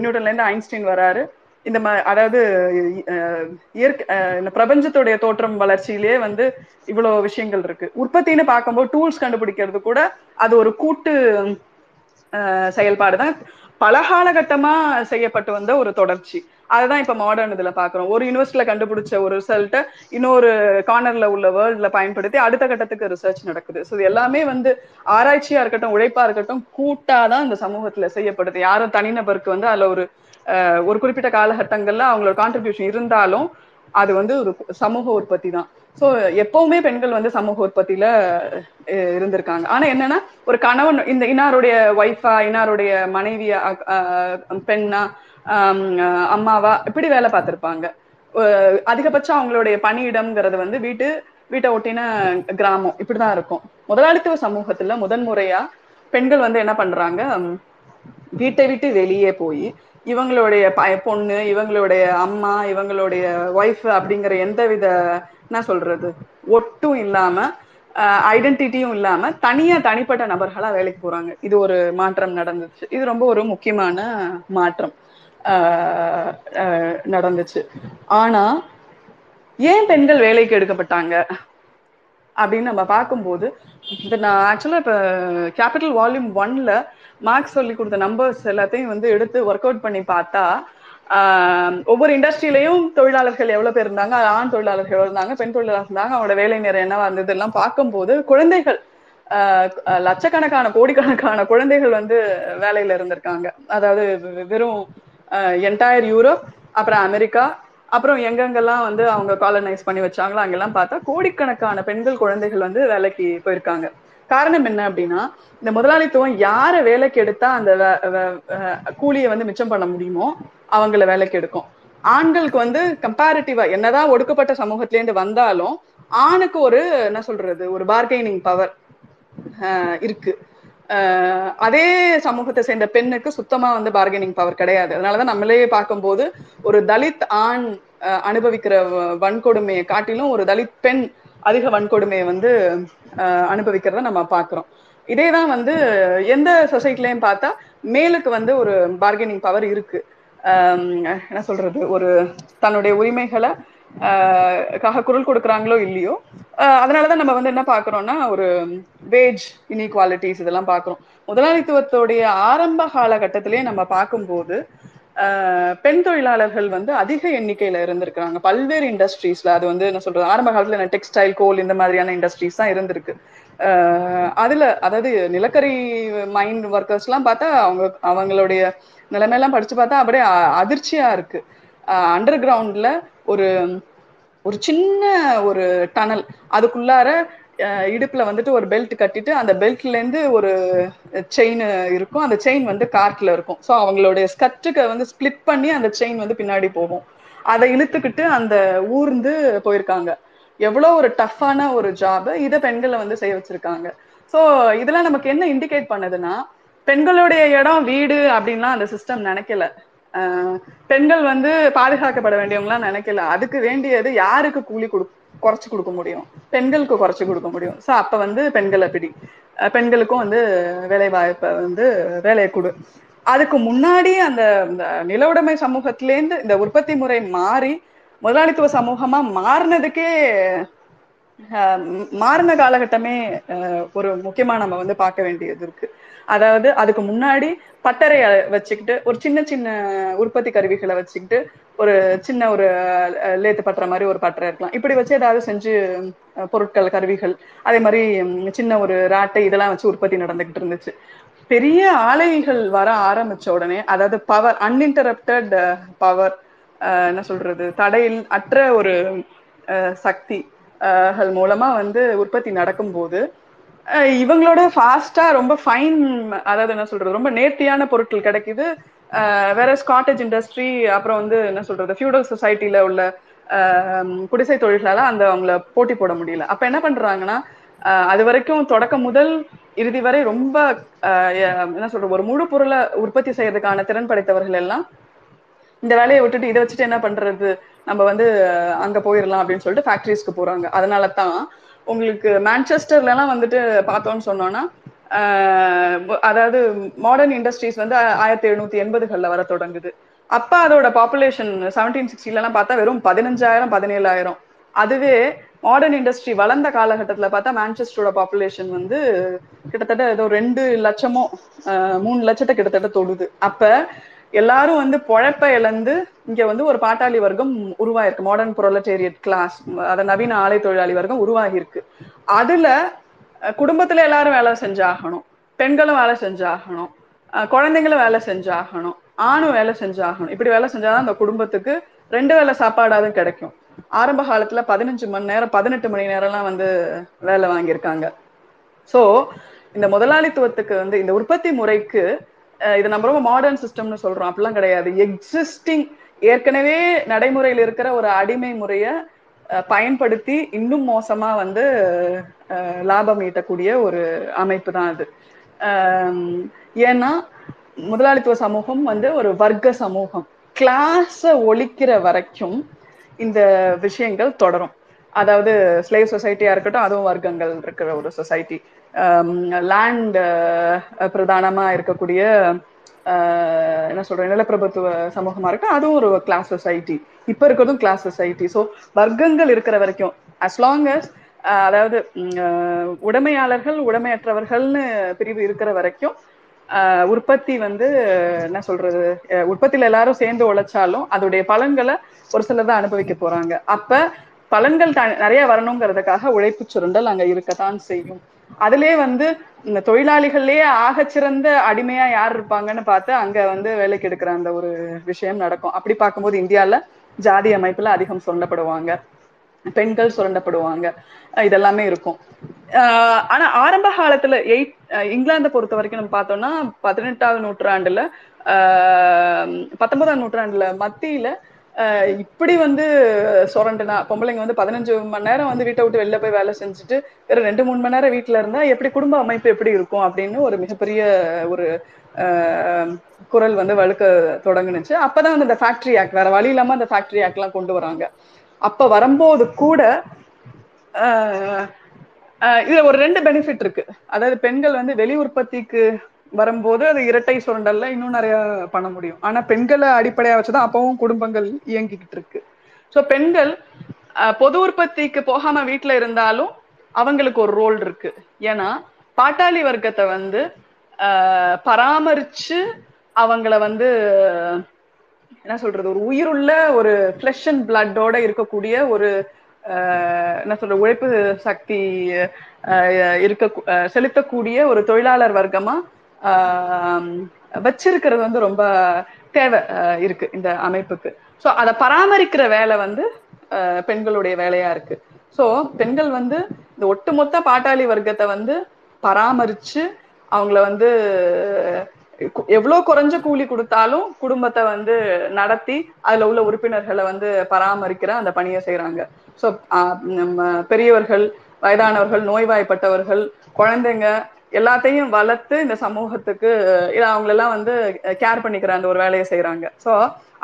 A: நியூட்டன்ல இருந்து ஐன்ஸ்டீன் வராரு. இந்த மாதிரி அதாவது இயற்கை இந்த பிரபஞ்சத்துடைய தோற்றம் வளர்ச்சியிலேயே வந்து இவ்வளவு விஷயங்கள் இருக்கு. உற்பத்தின்னு பார்க்கும்போது டூல்ஸ் கண்டுபிடிக்கிறது கூட அது ஒரு கூட்டு செயல்பாடுதான். பல காலகட்டமா செய்யப்பட்டு வந்த ஒரு தொடர்ச்சி. அதுதான் இப்ப மாடர்ன் இதுல பாக்குறோம். ஒரு யூனிவர்சிட்டியில கண்டுபிடிச்ச ஒரு ரிசல்ட்ட இன்னொரு கார்னர்ல உள்ள வேர்ல்ட்ல பயன்படுத்தி அடுத்த கட்டத்துக்கு ரிசர்ச் நடக்குது. ஸோ எல்லாமே வந்து ஆராய்ச்சியா இருக்கட்டும் உழைப்பா இருக்கட்டும் கூட்டாதான் இந்த சமூகத்துல செய்யப்படுது. யாரும் தனிநபருக்கு வந்து அதுல ஒரு ஒரு குறிப்பிட்ட காலகட்டங்கள்ல அவங்களோட கான்ட்ரிபியூஷன் இருந்தாலும் அது வந்து ஒரு சமூக உற்பத்தி தான் ஸோ எப்பவுமே பெண்கள் வந்து சமூக உற்பத்தியில இருந்திருக்காங்க. ஆனா என்னன்னா ஒரு கணவன் இந்த இன்னாருடைய ஒய்ஃபா இன்னாருடைய மனைவியா பெண்ணா அம்மாவா இப்படி வேலை பார்த்திருப்பாங்க. அதிகபட்சம் அவங்களுடைய பணியிடம்ங்கிறது வந்து வீட்டு வீட்டை ஒட்டின கிராமம். இப்படிதான் இருக்கும். முதலாளித்துவ சமூகத்துல முதன்முறையா பெண்கள் வந்து என்ன பண்றாங்க வீட்டை விட்டு வெளியே போய் இவங்களுடைய பொண்ணு இவங்களுடைய அம்மா இவங்களுடைய ஒய்ஃப் அப்படிங்கிற எந்த வித என்ன சொல்றது ஒட்டும் இல்லாம ஐடென்டிட்டியும் இல்லாம தனியா தனிப்பட்ட நபர்களா வேலைக்கு போறாங்க. இது ஒரு மாற்றம் நடந்துச்சு. இது ரொம்ப ஒரு முக்கியமான மாற்றம். நடந்துச்சு. ஆனா ஏன் பெண்கள் வேலைக்கு எடுக்கப்பட்டாங்க? அப்படின்னு நம்ம பார்க்கும்போது நான் ஆக்சுவலா இப்ப கேபிட்டல் வால்யூம் ஒன்ல மார்க்ஸ் சொல்லி கொடுத்த நம்பர்ஸ் எல்லாத்தையும் வந்து எடுத்து ஒர்க் அவுட் பண்ணி பார்த்தா ஒவ்வொரு இண்டஸ்ட்ரியிலையும் தொழிலாளர்கள் எவ்வளவு பேர் இருந்தாங்க? ஆண் தொழிலாளர்கள் எவ்வளவு இருந்தாங்க? பெண் தொழிலாளர்கள் இருந்தாங்க? அவங்களோட வேலை நேரம் என்னவா இருந்தது? எல்லாம் பார்க்கும்போது குழந்தைகள் லட்சக்கணக்கான கோடிக்கணக்கான குழந்தைகள் வந்து வேலையில இருந்திருக்காங்க. அதாவது வெறும் என்டையர் யூரோப் அப்புறம் அமெரிக்கா அப்புறம் எங்கெங்கெல்லாம் வந்து அவங்க காலனைஸ் பண்ணி வச்சாங்களோ அங்கெல்லாம் பார்த்தா கோடிக்கணக்கான பெண்கள் குழந்தைகள் வந்து வேலைக்கு போயிருக்காங்க. காரணம் என்ன அப்படின்னா இந்த முதலாளித்துவம் யாரை வேலைக்கு எடுத்தா அந்த கூலியை வந்து மிச்சம் பண்ண முடியுமோ அவங்கள வேலைக்கு எடுக்கும். ஆண்களுக்கு வந்து கம்பேரிட்டிவா என்னதான் ஒடுக்கப்பட்ட சமூகத்திலேருந்து வந்தாலும் ஆணுக்கு ஒரு என்ன சொல்றது ஒரு பார்கெனிங் பவர் இருக்கு. அதே சமூகத்தை சேர்ந்த பெண்ணுக்கு சுத்தமா வந்து பார்கெனிங் பவர் கிடையாது. அதனாலதான் நம்மளே பார்க்கும்போது ஒரு தலித் ஆண் அனுபவிக்கிற வன்கொடுமையை காட்டிலும் ஒரு தலித் பெண் அதிக வன்கொடுமையை வந்து அனுபவிக்கிறத நம்ம பாக்குறோம் இதேதான் வந்து எந்த சொசைட்டிலையும் பார்த்தா மேலுக்கு வந்து ஒரு பார்கெனிங் பவர் இருக்கு. என்ன சொல்றது? ஒரு தன்னுடைய உரிமைகளை ஆஹ் குரல் கொடுக்குறாங்களோ இல்லையோ அதனாலதான் நம்ம வந்து என்ன பாக்குறோம்னா ஒரு வேஜ் இன்இக்வாலிட்டிஸ் இதெல்லாம் பாக்குறோம் முதலாளித்துவத்துடைய ஆரம்ப காலகட்டத்திலேயே நம்ம பார்க்கும்போது பெண் தொழிலாளர்கள் வந்து அதிக எண்ணிக்கையில இருந்திருக்கிறாங்க. பல்வேறு இண்டஸ்ட்ரீஸ்ல அது வந்து என்ன சொல்றது ஆரம்ப காலத்துல டெக்ஸ்டைல் கோல் இந்த மாதிரியான இண்டஸ்ட்ரீஸ் தான் இருந்திருக்கு. அதுல அதாவது நிலக்கரி மைண்ட் ஒர்க்கர்ஸ் எல்லாம் பார்த்தா அவங்க அவங்களுடைய நிலைமையெல்லாம் படிச்சு பார்த்தா அப்படியே அதிர்ச்சியா இருக்கு. அண்டர் கிரவுண்ட்ல ஒரு ஒரு சின்ன ஒரு டனல் அதுக்குள்ளார இடுப்புல வந்துட்டு ஒரு பெல்ட் கட்டிட்டு அந்த பெல்ட்ல இருந்து ஒரு செயின் இருக்கும். அந்த செயின் வந்து கார்ட்ல இருக்கும். ஸோ அவங்களுடைய ஸ்கட்டுக்கு வந்து ஸ்பிளிட் பண்ணி அந்த செயின் வந்து பின்னாடி போகும். அதை இழுத்துக்கிட்டு அந்த ஊர்ந்து போயிருக்காங்க. எவ்வளோ ஒரு டஃப்பான ஒரு ஜாப் இதை பெண்களை வந்து செய்ய வச்சிருக்காங்க. ஸோ இதெல்லாம் நமக்கு என்ன இண்டிகேட் பண்ணுதுன்னா பெண்களுடைய இடம் வீடு அப்படின்லாம் அந்த சிஸ்டம் நினைக்கல. பெண்கள் வந்து பாதுகாக்கப்பட வேண்டியவங்களாம் நினைக்கல. அதுக்கு வேண்டியது யாருக்கு கூலி கொடு குறைச்சு கொடுக்க முடியும்? பெண்களுக்கு குறைச்சு கொடுக்க முடியும். ஸோ அப்ப வந்து பெண்களை பிடி பெண்களுக்கும் வந்து வேலை வாய்ப்பை வந்து வேலையை கொடு. அதுக்கு முன்னாடி அந்த நிலவுடைமை உடைமை சமூகத்திலேருந்து இந்த உற்பத்தி முறை மாறி முதலாளித்துவ சமூகமா மாறினதுக்கே மாறின காலகட்டமே ஒரு முக்கியமா நம்ம வந்து பார்க்க வேண்டியது இருக்கு. அதாவது அதுக்கு முன்னாடி பட்டறைய வச்சுக்கிட்டு ஒரு சின்ன சின்ன உற்பத்தி கருவிகளை வச்சுக்கிட்டு ஒரு சின்ன ஒரு லேத்து பட்டுற மாதிரி ஒரு பட்டறை இருக்கலாம். இப்படி வச்சு ஏதாவது செஞ்சு பொருட்கள் கருவிகள் அதே மாதிரி சின்ன ஒரு ராட்டை இதெல்லாம் வச்சு உற்பத்தி நடந்துகிட்டு இருந்துச்சு. பெரிய ஆலைகள் வர ஆரம்பிச்ச உடனே அதாவது பவர் அன்இன்டரப்டட் பவர் என்ன சொல்றது தடையில் அற்ற ஒரு சக்தி மூலமா வந்து உற்பத்தி நடக்கும் போது இவங்களோட ஃபாஸ்டா ரொம்ப ஃபைன் அதாவது என்ன சொல்றது ரொம்ப நேர்த்தியான பொருட்கள் கிடைக்குது. வேற ஸ்காட்டேஜ் இண்டஸ்ட்ரி அப்புறம் வந்து என்ன சொல்றது ஃபியூடல் சொசைட்டில உள்ள ஆஹ் குடிசை தொழிலால அந்த அவங்கள போட்டி போட முடியல. அப்ப என்ன பண்றாங்கன்னா அது வரைக்கும் தொடக்கம் முதல் இறுதி வரை ரொம்ப என்ன சொல்றது ஒரு முழு பொருளை உற்பத்தி செய்யறதுக்கான திறன் படைத்தவர்கள் எல்லாம் இந்த வேலையை விட்டுட்டு இதை வச்சுட்டு என்ன பண்றது நம்ம வந்து அங்க போயிடலாம் அப்படின்னு சொல்லிட்டு ஃபேக்டரிஸ்க்கு போறாங்க. அதனால தான் உங்களுக்கு மான்செஸ்டர்ல எல்லாம் வந்துட்டு பார்த்தோம்னு சொன்னோம்னா ஆஹ் அதாவது மாடர்ன் இண்டஸ்ட்ரீஸ் வந்து ஆயிரத்தி எழுநூத்தி எண்பதுகள்ல வர தொடங்குது. அப்ப அதோட பாப்புலேஷன் செவன்டீன் சிக்ஸ்டிலலாம் பார்த்தா வெறும் பதினஞ்சாயிரம் பதினேழாயிரம். அதுவே மாடர்ன் இண்டஸ்ட்ரி வளர்ந்த காலகட்டத்துல பார்த்தா மான்செஸ்டரோட பாப்புலேஷன் வந்து கிட்டத்தட்ட ஏதோ ரெண்டு லட்சமோ மூணு லட்சத்தை கிட்டத்தட்ட தொடுது. அப்ப எல்லாரும் வந்து பொழப்ப இழந்து இங்க வந்து ஒரு பாட்டாளி வர்க்கம் உருவாயிருக்கு. மாடர்ன் புரொலட்டேரியட் கிளாஸ் அத நவீன ஆலை தொழிலாளி வர்க்கம் உருவாகி இருக்கு அதுல குடும்பத்துல எல்லாரும் வேலை செஞ்சாகணும். பெண்களும் வேலை செஞ்சாகணும். குழந்தைங்களும் வேலை செஞ்சாகணும். ஆணும் வேலை செஞ்சாகணும். இப்படி வேலை செஞ்சாதான் அந்த குடும்பத்துக்கு ரெண்டு வேலை சாப்பாடாவது கிடைக்கும். ஆரம்ப காலத்துல பதினஞ்சு மணி நேரம் பதினெட்டு மணி நேரம்லாம் வந்து வேலை வாங்கியிருக்காங்க. சோ இந்த முதலாளித்துவத்துக்கு வந்து இந்த உற்பத்தி முறைக்கு இதை நம்ம ரொம்ப மாடர்ன் சிஸ்டம்னு சொல்றோம். அப்படிலாம் கிடையாது. எக்ஸிஸ்டிங் ஏற்கனவே நடைமுறையில் இருக்கிற ஒரு அடிமை முறைய பயன்படுத்தி இன்னும் மோசமா வந்து லாபம் ஈட்டக்கூடிய ஒரு அமைப்பு தான் அது. ஏன்னா முதலாளித்துவ சமூகம் வந்து ஒரு வர்க்க சமூகம். கிளாஸ ஒழிக்கிற வரைக்கும் இந்த விஷயங்கள் தொடரும். அதாவது ஸ்லேவ் சொசைட்டியா இருக்கட்டும் அதுவும் வர்க்கங்கள் இருக்கிற ஒரு சொசைட்டி Um, லேண்ட் uh, பிரதானமா இருக்கக்கூடிய uh, என்ன சொல்றேன் நிலப்பிரபுத்துவ சமூகமா இருக்கு. அதுவும் ஒரு கிளாஸ் சொசைட்டி இப்ப இருக்கிறதும் கிளாஸ் சொசைட்டி ஸோ வர்க்கங்கள் இருக்கிற வரைக்கும் அஸ் லாங் அஸ் அதாவது uh, உடைமையாளர்கள் உடைமையற்றவர்கள்னு பிரிவு இருக்கிற வரைக்கும் உற்பத்தி வந்து என்ன சொல்றது உற்பத்தியில எல்லாரும் சேர்ந்து உழைச்சாலும் அதோடைய பலன்களை ஒரு சிலர் தான் அனுபவிக்க போறாங்க. அப்ப பலன்கள் நிறைய வரணுங்கிறதுக்காக உழைப்பு சுருண்டல் அங்க இருக்கத்தான் செய்யும். அதுலயே வந்து இந்த தொழிலாளிகள்லயே ஆகச்சிறந்த அடிமையா யார் இருப்பாங்கன்னு பார்த்து அங்க வந்து வேலைக்கு எடுக்கிற அந்த ஒரு விஷயம் நடக்கும். அப்படி பார்க்கும்போது இந்தியால ஜாதி அமைப்புல அதிகம் சொல்லப்படுவாங்க பெண்கள் சுரண்டப்படுவாங்க. இதெல்லாமே இருக்கும். ஆனா ஆரம்ப காலத்துல எயிட் இங்கிலாந்தை பொறுத்த வரைக்கும் நம்ம பார்த்தோம்னா பதினெட்டாவது நூற்றாண்டுல பத்தொன்பதாம் நூற்றாண்டுல மத்தியில இப்படி வந்து சுரண்டுனா பொம்பளைங்க வந்து பதினஞ்சு மணி நேரம் வந்து வீட்டை விட்டு வெளில போய் வேலை செஞ்சுட்டு வேற ரெண்டு மூணு மணி நேரம் வீட்டுல இருந்தா எப்படி குடும்ப அமைப்பு எப்படி இருக்கும் அப்படின்னு ஒரு மிகப்பெரிய ஒரு குரல் வந்து வழுக்க தொடங்குனுச்சு. அப்பதான் வந்து இந்த ஃபேக்டரி ஆக்ட் வேற வழி இல்லாம அந்த ஃபேக்டரி ஆக்ட் எல்லாம் கொண்டு வராங்க. அப்ப வரும்போது கூட இதுல ஒரு ரெண்டு பெனிஃபிட் இருக்கு. அதாவது பெண்கள் வந்து வெளி உற்பத்திக்கு வரும்போது அது இரட்டை சுரண்டல்ல இன்னும் நிறைய பண்ண முடியும். ஆனா பெண்களை அடிப்படையா வச்சுதான் அப்பவும் குடும்பங்கள் இயங்கிக்கிட்டு இருக்கு. ஸோ பெண்கள் பொது உற்பத்திக்கு போகாம வீட்டுல இருந்தாலும் அவங்களுக்கு ஒரு ரோல் இருக்கு. ஏன்னா பாட்டாளி வர்க்கத்தை வந்து பராமரிச்சு அவங்கள வந்து என்ன சொல்றது ஒரு உயிருள்ள ஒரு ஃபிளஷ் அண்ட் பிளட்டோட இருக்கக்கூடிய ஒரு என்ன சொல்ற உழைப்பு சக்தி இருக்க செலுத்தக்கூடிய ஒரு தொழிலாளர் வர்க்கமா வச்சிருக்கிறது வந்து ரொம்ப தேவை இருக்கு இந்த அமைப்புக்கு. ஸோ அதை பராமரிக்கிற வேலை வந்து பெண்களுடைய வேலையா இருக்கு. ஸோ பெண்கள் வந்து இந்த ஒட்டுமொத்த பாட்டாளி வர்க்கத்தை வந்து பராமரிச்சு அவங்கள வந்து எவ்வளவு குறைஞ்ச கூலி கொடுத்தாலும் குடும்பத்தை வந்து நடத்தி அதுல உள்ள உறுப்பினர்களை வந்து பராமரிக்கிற அந்த பணியை செய்யறாங்க ஸோ நம்ம பெரியவர்கள் வயதானவர்கள் நோய்வாய்ப்பட்டவர்கள் குழந்தைங்க எல்லாத்தையும் வளர்த்து இந்த சமூகத்துக்கு அவங்களெல்லாம் வந்து கேர் பண்ணிக்கிற அந்த ஒரு வேலையை செய்யறாங்க ஸோ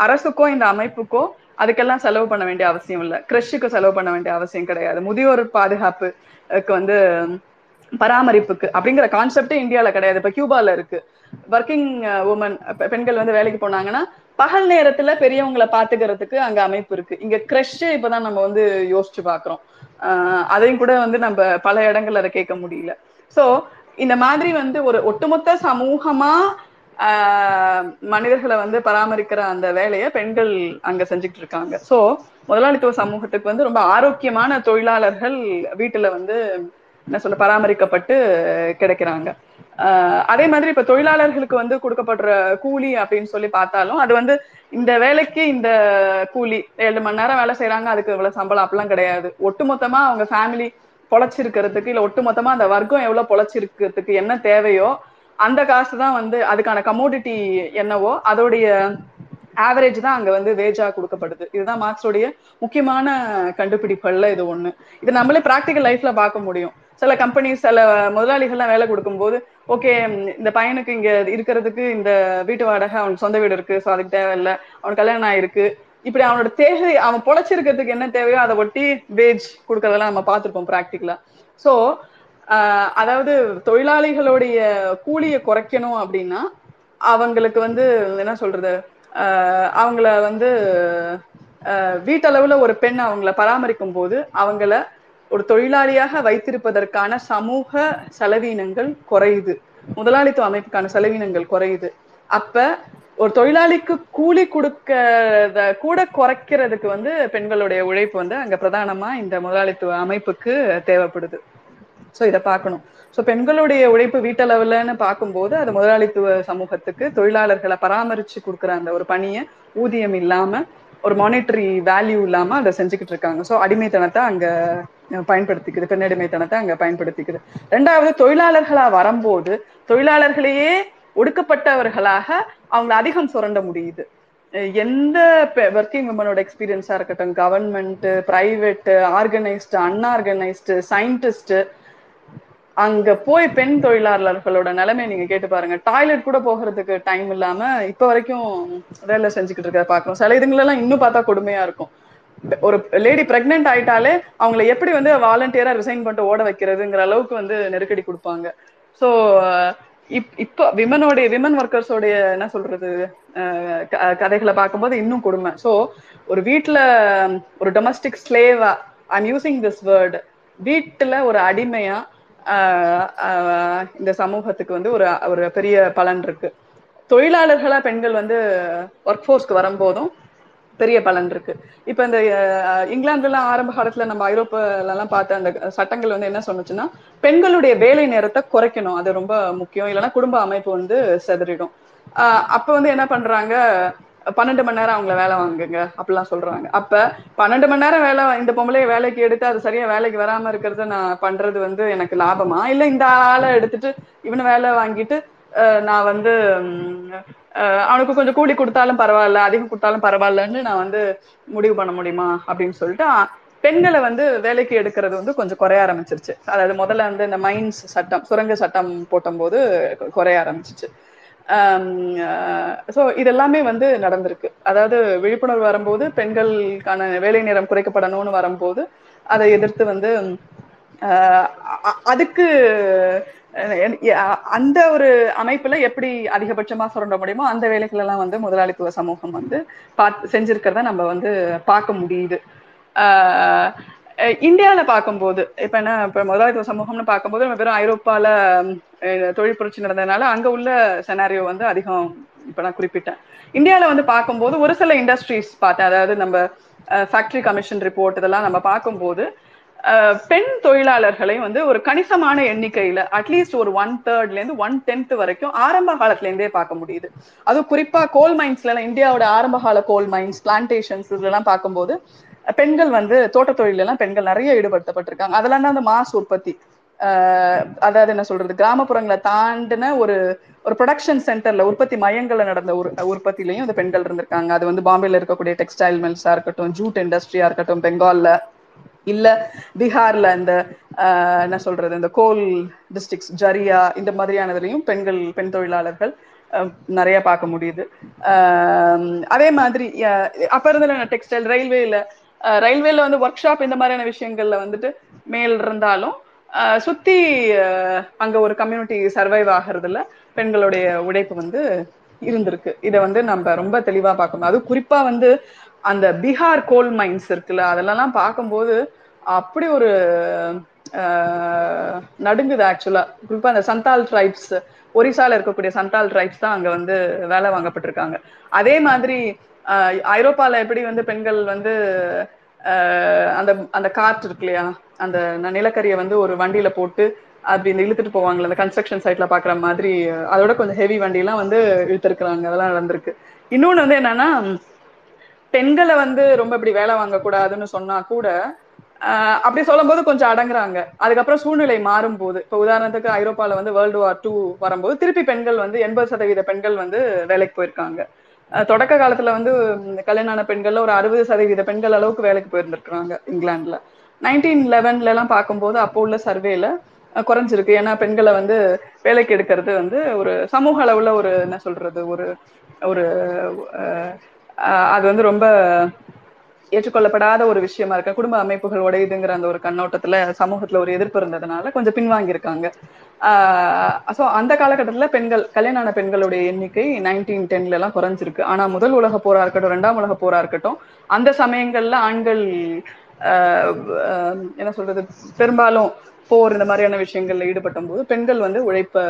A: அரசுக்கோ இந்த அமைப்புக்கோ அதுக்கெல்லாம் செலவு பண்ண வேண்டிய அவசியம் இல்லை. கிரஷுக்கு செலவு பண்ண வேண்டிய அவசியம் கிடையாது. முதியோர் பாதுகாப்புக்கு வந்து பராமரிப்புக்கு அப்படிங்கிற கான்செப்டே இந்தியால கிடையாது. இப்போ கியூபால இருக்கு. ஒர்க்கிங் உமன் பெண்கள் வந்து வேலைக்கு போனாங்கன்னா பகல் நேரத்துல பெரியவங்களை பாத்துக்கிறதுக்கு அங்க அமைப்பு இருக்கு. இங்க கிரஷ் இப்பதான் நம்ம வந்து யோசிச்சு பாக்குறோம். ஆஹ் அதையும் கூட வந்து நம்ம பல இடங்கள்ல அதை கேட்க முடியல. சோ இந்த மாதிரி வந்து ஒரு ஒட்டுமொத்த சமூகமா ஆஹ் மனிதர்களை வந்து பராமரிக்கிற அந்த வேலையை பெண்கள் அங்க செஞ்சுட்டு இருக்காங்க. சோ முதலாளித்துவ சமூகத்துக்கு வந்து ரொம்ப ஆரோக்கியமான தொழிலாளர்கள் வீட்டுல வந்து என்ன சொல்ல பராமரிக்கப்பட்டு கிடைக்கிறாங்க. ஆஹ் அதே மாதிரி இப்ப தொழிலாளர்களுக்கு வந்து கொடுக்கப்படுற கூலி அப்படின்னு சொல்லி பார்த்தாலும் அது வந்து இந்த வேலைக்கு இந்த கூலி ஏழு மணி நேரம் வேலை செய்யறாங்க அதுக்கு இவ்வளவு சம்பளம் அப்படிலாம் கிடையாது. ஒட்டுமொத்தமா அவங்க ஃபேமிலி பொழைச்சிருக்கிறதுக்கு இல்ல ஒட்டுமொத்தமா அந்த வர்க்கம் எவ்வளவு பொழைச்சிருக்கிறதுக்கு என்ன தேவையோ அந்த காசு தான் வந்து அதுக்கான கமோடிட்டி என்னவோ அதோடைய ஆவரேஜ் தான் அங்க வந்து வேஜா கொடுக்கப்படுது. இதுதான் மார்க்ஸோடைய முக்கியமான கண்டுபிடிப்புகள்ல இது ஒண்ணு. இது நம்மளே ப்ராக்டிக்கல் லைஃப்ல பார்க்க முடியும். சில கம்பெனிஸ் சில முதலாளிகள்லாம் வேலை கொடுக்கும்போது ஓகே இந்த பையனுக்கு இங்க இருக்கிறதுக்கு இந்த வீட்டு வாடகை அவனுக்கு சொந்த வீடு இருக்கு ஸோ அதுக்கு தேவையில்லை. அவனுக்கு கல்யாணம் ஆயிருக்கு. இப்படி அவனோட தேவை அவன் பொழைச்சிருக்கிறதுக்கு என்ன தேவையோ அதை ஒட்டி வேஜ் கொடுக்கறதெல்லாம் நம்ம பார்த்துருப்போம் ப்ராக்டிக்கலா ஸோ அதாவது தொழிலாளிகளுடைய கூலியை குறைக்கணும் அப்படின்னா அவங்களுக்கு வந்து என்ன சொல்றது? அவங்கள வந்து வீட்டளவுல ஒரு பெண் அவங்கள பராமரிக்கும் போது அவங்கள ஒரு தொழிலாளியாக வைத்திருப்பதற்கான சமூக செலவீனங்கள் குறையுது. முதலாளித்துவ அமைப்புக்கான செலவீனங்கள் குறையுது. அப்ப ஒரு தொழிலாளிக்கு கூலி கொடுக்கறத கூட குறைக்கிறதுக்கு வந்து பெண்களுடைய உழைப்பு வந்து அங்க பிரதானமா இந்த முதலாளித்துவ அமைப்புக்கு தேவைப்படுது. ஸோ இதை பார்க்கணும். ஸோ பெண்களுடைய உழைப்பு வீட்டளவுலன்னு பார்க்கும்போது அது முதலாளித்துவ சமூகத்துக்கு தொழிலாளர்களை பராமரிச்சு கொடுக்குற அந்த ஒரு பணியை ஊதியம் இல்லாம ஒரு மானிட்டரி வேல்யூ இல்லாம அதை செஞ்சுக்கிட்டு இருக்காங்க. ஸோ அடிமைத்தனத்தை அங்க பயன்படுத்திக்குது பெண்ணடிமைத்தனத்தை அங்க பயன்படுத்திக்குது. ரெண்டாவது தொழிலாளர்களா வரும்போது தொழிலாளர்களையே ஒடுக்கப்பட்டவர்களாக அவங்கள அதிகம் சுரண்ட முடியுது. எந்த ஒர்க்கிங் உமனோட எக்ஸ்பீரியன்ஸா இருக்கட்டும் government private organised unorganised scientist அங்க போய் பெண் தொழிலாளர்களோட நிலைமை நீங்க கேட்டு பாருங்க. டாய்லெட் கூட போகிறதுக்கு டைம் இல்லாம இப்ப வரைக்கும் வேலை செஞ்சுக்கிட்டு இருக்க பாக்குறோம் சில இதுங்களெல்லாம் இன்னும் பார்த்தா கொடுமையா இருக்கும். ஒரு லேடி பிரெக்னென்ட் ஆயிட்டாலே அவங்கள எப்படி வந்து வாலண்டியரா ரிசைன் பண்ணிட்டு ஓட வைக்கிறதுங்கிற அளவுக்கு வந்து நெருக்கடி கொடுப்பாங்க. ஸோ இப்போ விமனோடைய விமன் ஒர்க்கர்ஸோடைய என்ன சொல்றது கதைகளை பார்க்கும்போது இன்னும் கொடுமை. ஸோ ஒரு வீட்டுல ஒரு டொமஸ்டிக் ஸ்லேவா ஐம் யூசிங் திஸ் வேர்டு வீட்டுல ஒரு அடிமையா இந்த சமூகத்துக்கு வந்து ஒரு ஒரு பெரிய பலன் இருக்கு. தொழிலாளர்களா பெண்கள் வந்து ஒர்க் ஃபோர்ஸ்க்கு வரும்போதும் பெரிய பலன் இருக்கு. இப்ப இந்த இங்கிலாந்துலாம் ஆரம்ப காலத்துல நம்ம ஐரோப்பால எல்லாம் பார்த்த அந்த சட்டங்கள் வந்து என்ன சொன்னுச்சுன்னா பெண்களுடைய வேலை நேரத்தை குறைக்கணும். அது ரொம்ப முக்கியம். இல்லைன்னா குடும்ப அமைப்பு வந்து செதறிடும். அப்ப வந்து என்ன பண்றாங்க? பன்னெண்டு மணி நேரம் அவங்கள வேலை வாங்குங்க. அப்படிலாம் சொல்றாங்க. அப்ப பன்னெண்டு மணி நேரம் வேலை இந்த பொம்பளைய வேலைக்கு எடுத்து அது சரியா வேலைக்கு வராம இருக்கிறத நான் பண்றது வந்து எனக்கு லாபமா? இல்ல இந்த ஆளை எடுத்துட்டு இவனை வேலை வாங்கிட்டு நான் வந்து அவனுக்கு கொஞ்சம் கூலி கொடுத்தாலும் பரவாயில்ல அதிகம் கொடுத்தாலும் பரவாயில்லன்னு நான் வந்து முடிவு பண்ண முடியுமா அப்படின்னு சொல்லிட்டு பெண்களை வந்து வேலைக்கு எடுக்கிறது வந்து கொஞ்சம் குறைய ஆரம்பிச்சிருச்சு. அதாவது முதல்ல வந்து இந்த மைன்ஸ் சட்டம் சுரங்க சட்டம் போட்டும்போது குறைய ஆரம்பிச்சிச்சு. ஸோ இதெல்லாமே வந்து நடந்திருக்கு. அதாவது விழிப்புணர்வு வரும்போது பெண்களுக்கான வேலை நேரம் குறைக்கப்படணும்னு வரும்போது அதை எதிர்த்து வந்து அதுக்கு அந்த ஒரு அமைப்புல எப்படி அதிகபட்சமா சுரண்ட முடியுமோ அந்த வேலைகள் எல்லாம் வந்து முதலாளித்துவ சமூகம் வந்து பார்த்து செஞ்சிருக்கிறத நம்ம வந்து பார்க்க முடியுது. இந்தியாவில பார்க்கும்போது இப்ப என்ன இப்ப முதலாளித்துவ சமூகம்னு பார்க்கும்போது நம்ம வெறும் ஐரோப்பால தொழில் புரட்சி நடந்ததுனால அங்க உள்ள செனாரியோ வந்து அதிகம் இப்ப நான் குறிப்பிட்டேன். இந்தியாவில வந்து பார்க்கும்போது ஒரு சில இண்டஸ்ட்ரீஸ் பார்த்தேன். அதாவது நம்ம ஃபேக்டரி கமிஷன் ரிப்போர்ட் இதெல்லாம் நம்ம பார்க்கும்போது பெண் தொழிலாளர்களை வந்து ஒரு கணிசமான எண்ணிக்கையில அட்லீஸ்ட் ஒரு ஒன் தேர்ட்ல இருந்து ஒன் டென்த் வரைக்கும் ஆரம்ப காலத்துல இருந்தே பார்க்க முடியுது. அதுவும் குறிப்பா கோல் மைன்ஸ்ல எல்லாம் இந்தியாவோட ஆரம்ப கால கோல் மைன்ஸ் பிளான்டேஷன்ஸ் இதெல்லாம் பார்க்கும்போது பெண்கள் வந்து தோட்ட தொழில எல்லாம் பெண்கள் நிறைய ஈடுபடுத்தப்பட்டிருக்காங்க. அதெல்லாம் தான் அந்த மாஸ் உற்பத்தி. அதாவது என்ன சொல்றது கிராமப்புறங்களை தாண்டின ஒரு ஒரு ப்ரொடக்ஷன் சென்டர்ல உற்பத்தி மையங்கள்ல நடந்த ஒரு உற்பத்திலையும் அந்த பெண்கள் இருந்திருக்காங்க. அது வந்து பாம்பேல இருக்கக்கூடிய டெக்ஸ்டைல் மில்ஸா இருக்கட்டும் ஜூட் இண்டஸ்ட்ரியா இருக்கட்டும் பெங்கால்ல இல்ல பீகார்ல இந்த என்ன சொல்றது இந்த கோல் டிஸ்ட்ரிக்ஸ் ஜரியா இந்த மாதிரியானதுலயும் பெண்கள் பெண் தொழிலாளர்கள் நிறைய பார்க்க முடியுது. அதே மாதிரி அப்ப இருந்த டெக்ஸ்டைல் ரயில்வேல ரயில்வேல வந்து ஒர்க் ஷாப் இந்த மாதிரியான விஷயங்கள்ல வந்துட்டு மேல் இருந்தாலும் சுத்தி அங்க ஒரு கம்யூனிட்டி சர்வைவ் ஆகிறதுல பெண்களுடைய உழைப்பு வந்து இருந்திருக்கு. இதை வந்து நம்ம ரொம்ப தெளிவா பார்க்கணும். அது குறிப்பா வந்து அந்த பீகார் கோல் மைன்ஸ் இருக்குல்ல அதெல்லாம் பார்க்கும்போது அப்படி ஒரு நடுங்குது ஆக்சுவலா குறிப்பா அந்த சந்தால் ட்ரைப்ஸ் ஒரிசால இருக்கக்கூடிய சந்தால் ட்ரைப்ஸ் தான் அங்க வந்து வேலை வாங்கப்பட்டிருக்காங்க. அதே மாதிரி ஐரோப்பால எப்படி வந்து பெண்கள் வந்து அந்த அந்த கார்ட் இருக்கு இல்லையா அந்த நிலக்கரியை வந்து ஒரு வண்டியில போட்டு அப்படி இந்த இழுத்துட்டு போவாங்கல்ல அந்த கன்ஸ்ட்ரக்ஷன் சைட்ல பாக்குற மாதிரி அதோட கொஞ்சம் ஹெவி வண்டி எல்லாம் வந்து இழுத்துருக்குறாங்க அதெல்லாம் நடந்திருக்கு. இன்னொன்னு வந்து என்னன்னா பெண்களை வந்து ரொம்ப இப்படி வேலை வாங்கக்கூடாதுன்னு சொன்னா கூட ஆஹ் அப்படி சொல்லும் போது கொஞ்சம் அடங்குறாங்க. அதுக்கப்புறம் சூழ்நிலை மாறும் போது இப்ப உதாரணத்துக்கு ஐரோப்பால வந்து வேர்ல்டு வார் டூ வரும்போது திருப்பி பெண்கள் வந்து எண்பது சதவீத பெண்கள் வந்து வேலைக்கு போயிருக்காங்க. தொடக்க காலத்துல வந்து கல்யாணான பெண்கள்ல ஒரு அறுபது சதவீத பெண்கள் அளவுக்கு வேலைக்கு போயிருந்திருக்கிறாங்க இங்கிலாந்துல. நைன்டீன் லெவன்ல எல்லாம் பார்க்கும்போது அப்போ உள்ள சர்வேல குறைஞ்சிருக்கு. ஏன்னா பெண்களை வந்து வேலைக்கு எடுக்கிறது வந்து ஒரு சமூக அளவுல ஒரு என்ன சொல்றது ஒரு ஒரு அது வந்து ரொம்ப ஏற்றுக்கொள்ளப்படாத ஒரு விஷயமா இருக்க. குடும்ப அமைப்புகள் உடையுதுங்கிற அந்த ஒரு கண்ணோட்டத்துல சமூகத்துல ஒரு எதிர்ப்பு இருந்ததுனால கொஞ்சம் பின்வாங்கியிருக்காங்க. ஆஹ் சோ அந்த காலகட்டத்துல பெண்கள் கல்யாணான பெண்களுடைய எண்ணிக்கை நைன்டீன் டென்ல எல்லாம் குறைஞ்சிருக்கு. ஆனா முதல் உலக போரா இருக்கட்டும் இரண்டாம் உலக போரா இருக்கட்டும் அந்த சமயங்கள்ல ஆண்கள் அஹ் என்ன சொல்றது பெரும்பாலும் போர் இந்த மாதிரியான விஷயங்கள்ல ஈடுபட்ட போது பெண்கள் வந்து உழைப்ப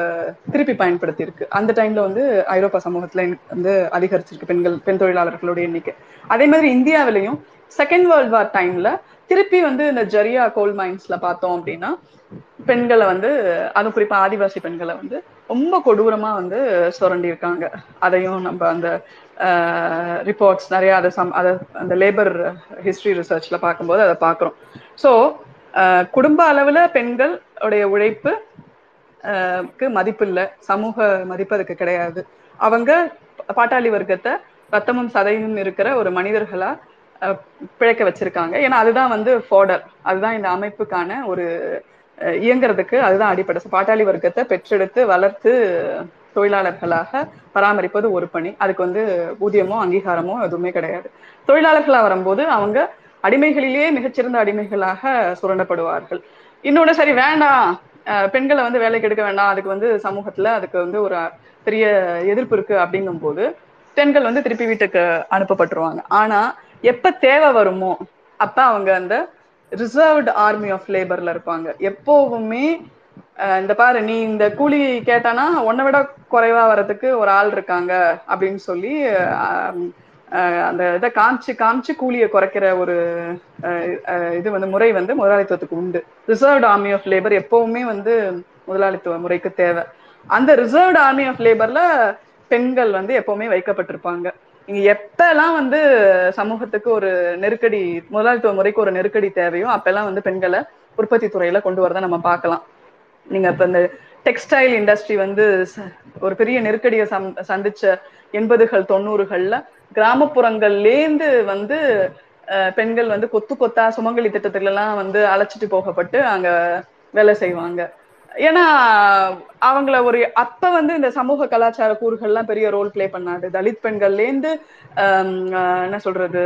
A: திருப்பி பயன்படுத்தி இருக்கு அந்த டைம்ல வந்து ஐரோப்பா சமூகத்துல வந்து அதிகரிச்சிருக்கு பெண்கள் பெண் தொழிலாளர்களுடைய எண்ணிக்கை. அதே மாதிரி இந்தியாவிலையும் செகண்ட் வேர்ல்ட் வார் டைம்ல திருப்பி வந்து இந்த ஜரியா கோல் மைன்ஸ்ல பார்த்தோம் அப்படின்னா பெண்களை வந்து அது குறிப்பா ஆதிவாசி பெண்களை வந்து ரொம்ப கொடூரமா வந்து சுரண்டி இருக்காங்க அதையும் நம்ம அந்த ரிப்போர்ட்ஸ் நிறைய அதை சம் அதை அந்த லேபர் ஹிஸ்டரி ரிசர்ச்ல பார்க்கும்போது அதை பார்க்குறோம். ஸோ குடும்ப அளவுல பெண்கள் உடைய உழைப்பு க்கு மதிப்பு இல்லை சமூக மதிப்பு அதுக்கு கிடையாது. அவங்க பாட்டாளி வர்க்கத்தை ரத்தமும் சதையும் இருக்கிற ஒரு மனிதர்களா அஹ் பிழைக்க வச்சிருக்காங்க. ஏன்னா அதுதான் வந்து ஃபோடர் அதுதான் இந்த அமைப்புக்கான ஒரு இயங்குறதுக்கு அதுதான் அடிப்படை. பாட்டாளி வர்க்கத்தை பெற்றெடுத்து வளர்த்து தொழிலாளர்களாக பராமரிப்பது ஒரு பணி. அதுக்கு வந்து ஊதியமோ அங்கீகாரமோ எதுவுமே கிடையாது. தொழிலாளர்களா வரும்போது அவங்க அடிமைகளிலேயே மிகச்சிறந்த அடிமைகளாக சுரண்டப்படுவார்கள். இன்னொன்னு சரி வேண்டாம் பெண்களை வந்து வேலைக்கு எடுக்க வேண்டாம் அதுக்கு வந்து சமூகத்துல அதுக்கு வந்து ஒரு பெரிய எதிர்ப்பு இருக்கு அப்படிங்கும் போது பெண்கள் வந்து திருப்பி வீட்டுக்கு அனுப்பப்பட்டுருவாங்க. ஆனா எப்ப தேவை வருமோ அப்ப அவங்க அந்த ரிசர்வ்டு ஆர்மி ஆஃப் லேபர்ல இருப்பாங்க. எப்போவுமே இந்த பாரு நீ இந்த கூலி கேட்டானா உன்னை விட குறைவா வர்றதுக்கு ஒரு ஆள் இருக்காங்க அப்படின்னு சொல்லி அந்த இதை காமிச்சு காமிச்சு கூலியை குறைக்கிற ஒரு இது வந்து முறை வந்து முதலாளித்துவத்துக்கு உண்டு. ரிசர்வ்ட் ஆர்மி ஆஃப் லேபர் எப்பவுமே வந்து முதலாளித்துவ முறைக்கு தேவை. அந்த ரிசர்வ்ட் ஆர்மி ஆஃப் லேபர்ல பெண்கள் வந்து எப்பவுமே வைக்கப்பட்டிருப்பாங்க. இங்க எப்பெல்லாம் வந்து சமூகத்துக்கு ஒரு நெருக்கடி முதலாளித்துவ முறைக்கு ஒரு நெருக்கடி தேவையோ அப்பெல்லாம் வந்து பெண்களை உற்பத்தி துறையில கொண்டு வரதை நம்ம பார்க்கலாம். நீங்க இப்ப இந்த டெக்ஸ்டைல் இண்டஸ்ட்ரி வந்து ஒரு பெரிய நெருக்கடியை சந்திச்ச எண்பதுகள் தொண்ணூறுகள்ல கிராமப்புறங்கள்லேந்து வந்து பெண்கள் வந்து கொத்து கொத்தா சுமங்கலி திட்டத்துல எல்லாம் வந்து அழைச்சிட்டு போகப்பட்டு அங்க வேலை செய்வாங்க. ஏன்னா அவங்கள ஒரு அப்ப வந்து இந்த சமூக கலாச்சார கூறுகள்லாம் பெரிய ரோல் பிளே பண்ணாது. தலித் பெண்கள்லேருந்து என்ன சொல்றது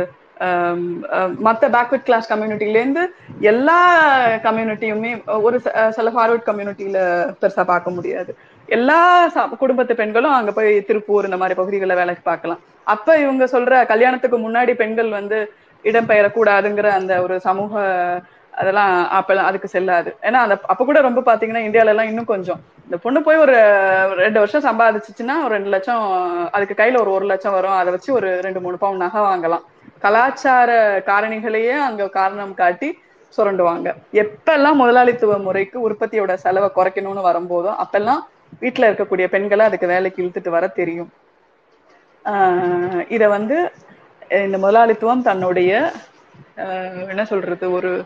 A: மற்ற பேக்வர்ட் கிளாஸ் கம்யூனிட்டிலேருந்து எல்லா கம்யூனிட்டியுமே ஒரு சில ஃபார்வர்ட் கம்யூனிட்டியில பெருசா பார்க்க முடியாது. எல்லா குடும்பத்து பெண்களும் அங்க போய் திருப்பூர் இந்த மாதிரி பகுதிகளில் வேலைக்கு பார்க்கலாம். அப்ப இவங்க சொல்ற கல்யாணத்துக்கு முன்னாடி பெண்கள் வந்து இடம்பெயரக்கூடாதுங்கிற அந்த ஒரு சமூக அதெல்லாம் அப்பெல்லாம் அதுக்கு செல்லாது. ஏன்னா அந்த அப்ப கூட ரொம்ப பாத்தீங்கன்னா இந்தியால எல்லாம் இன்னும் கொஞ்சம். இந்த பொண்ணு போய் ஒரு ரெண்டு வருஷம் சம்பாதிச்சுச்சுன்னா ஒரு ரெண்டு லட்சம் அதுக்கு கையில ஒரு ஒரு லட்சம் வரும். அதை வச்சு ஒரு ரெண்டு மூணு பவுன் நகை வாங்கலாம். கலாச்சார காரணிகளையே அங்க காரணம் காட்டி சுரண்டுவாங்க. எப்பெல்லாம் முதலாளித்துவ முறைக்கு உற்பத்தியோட செலவை குறைக்கணும்னு வரும்போதோ அப்பெல்லாம் வீட்டுல இருக்கக்கூடிய பெண்களை அதுக்கு வேலைக்கு இழுத்துட்டு வர தெரியும். ஆஹ் வந்து இந்த முதலாளித்துவம் தன்னுடைய அஹ் என்ன சொல்றது ஒரு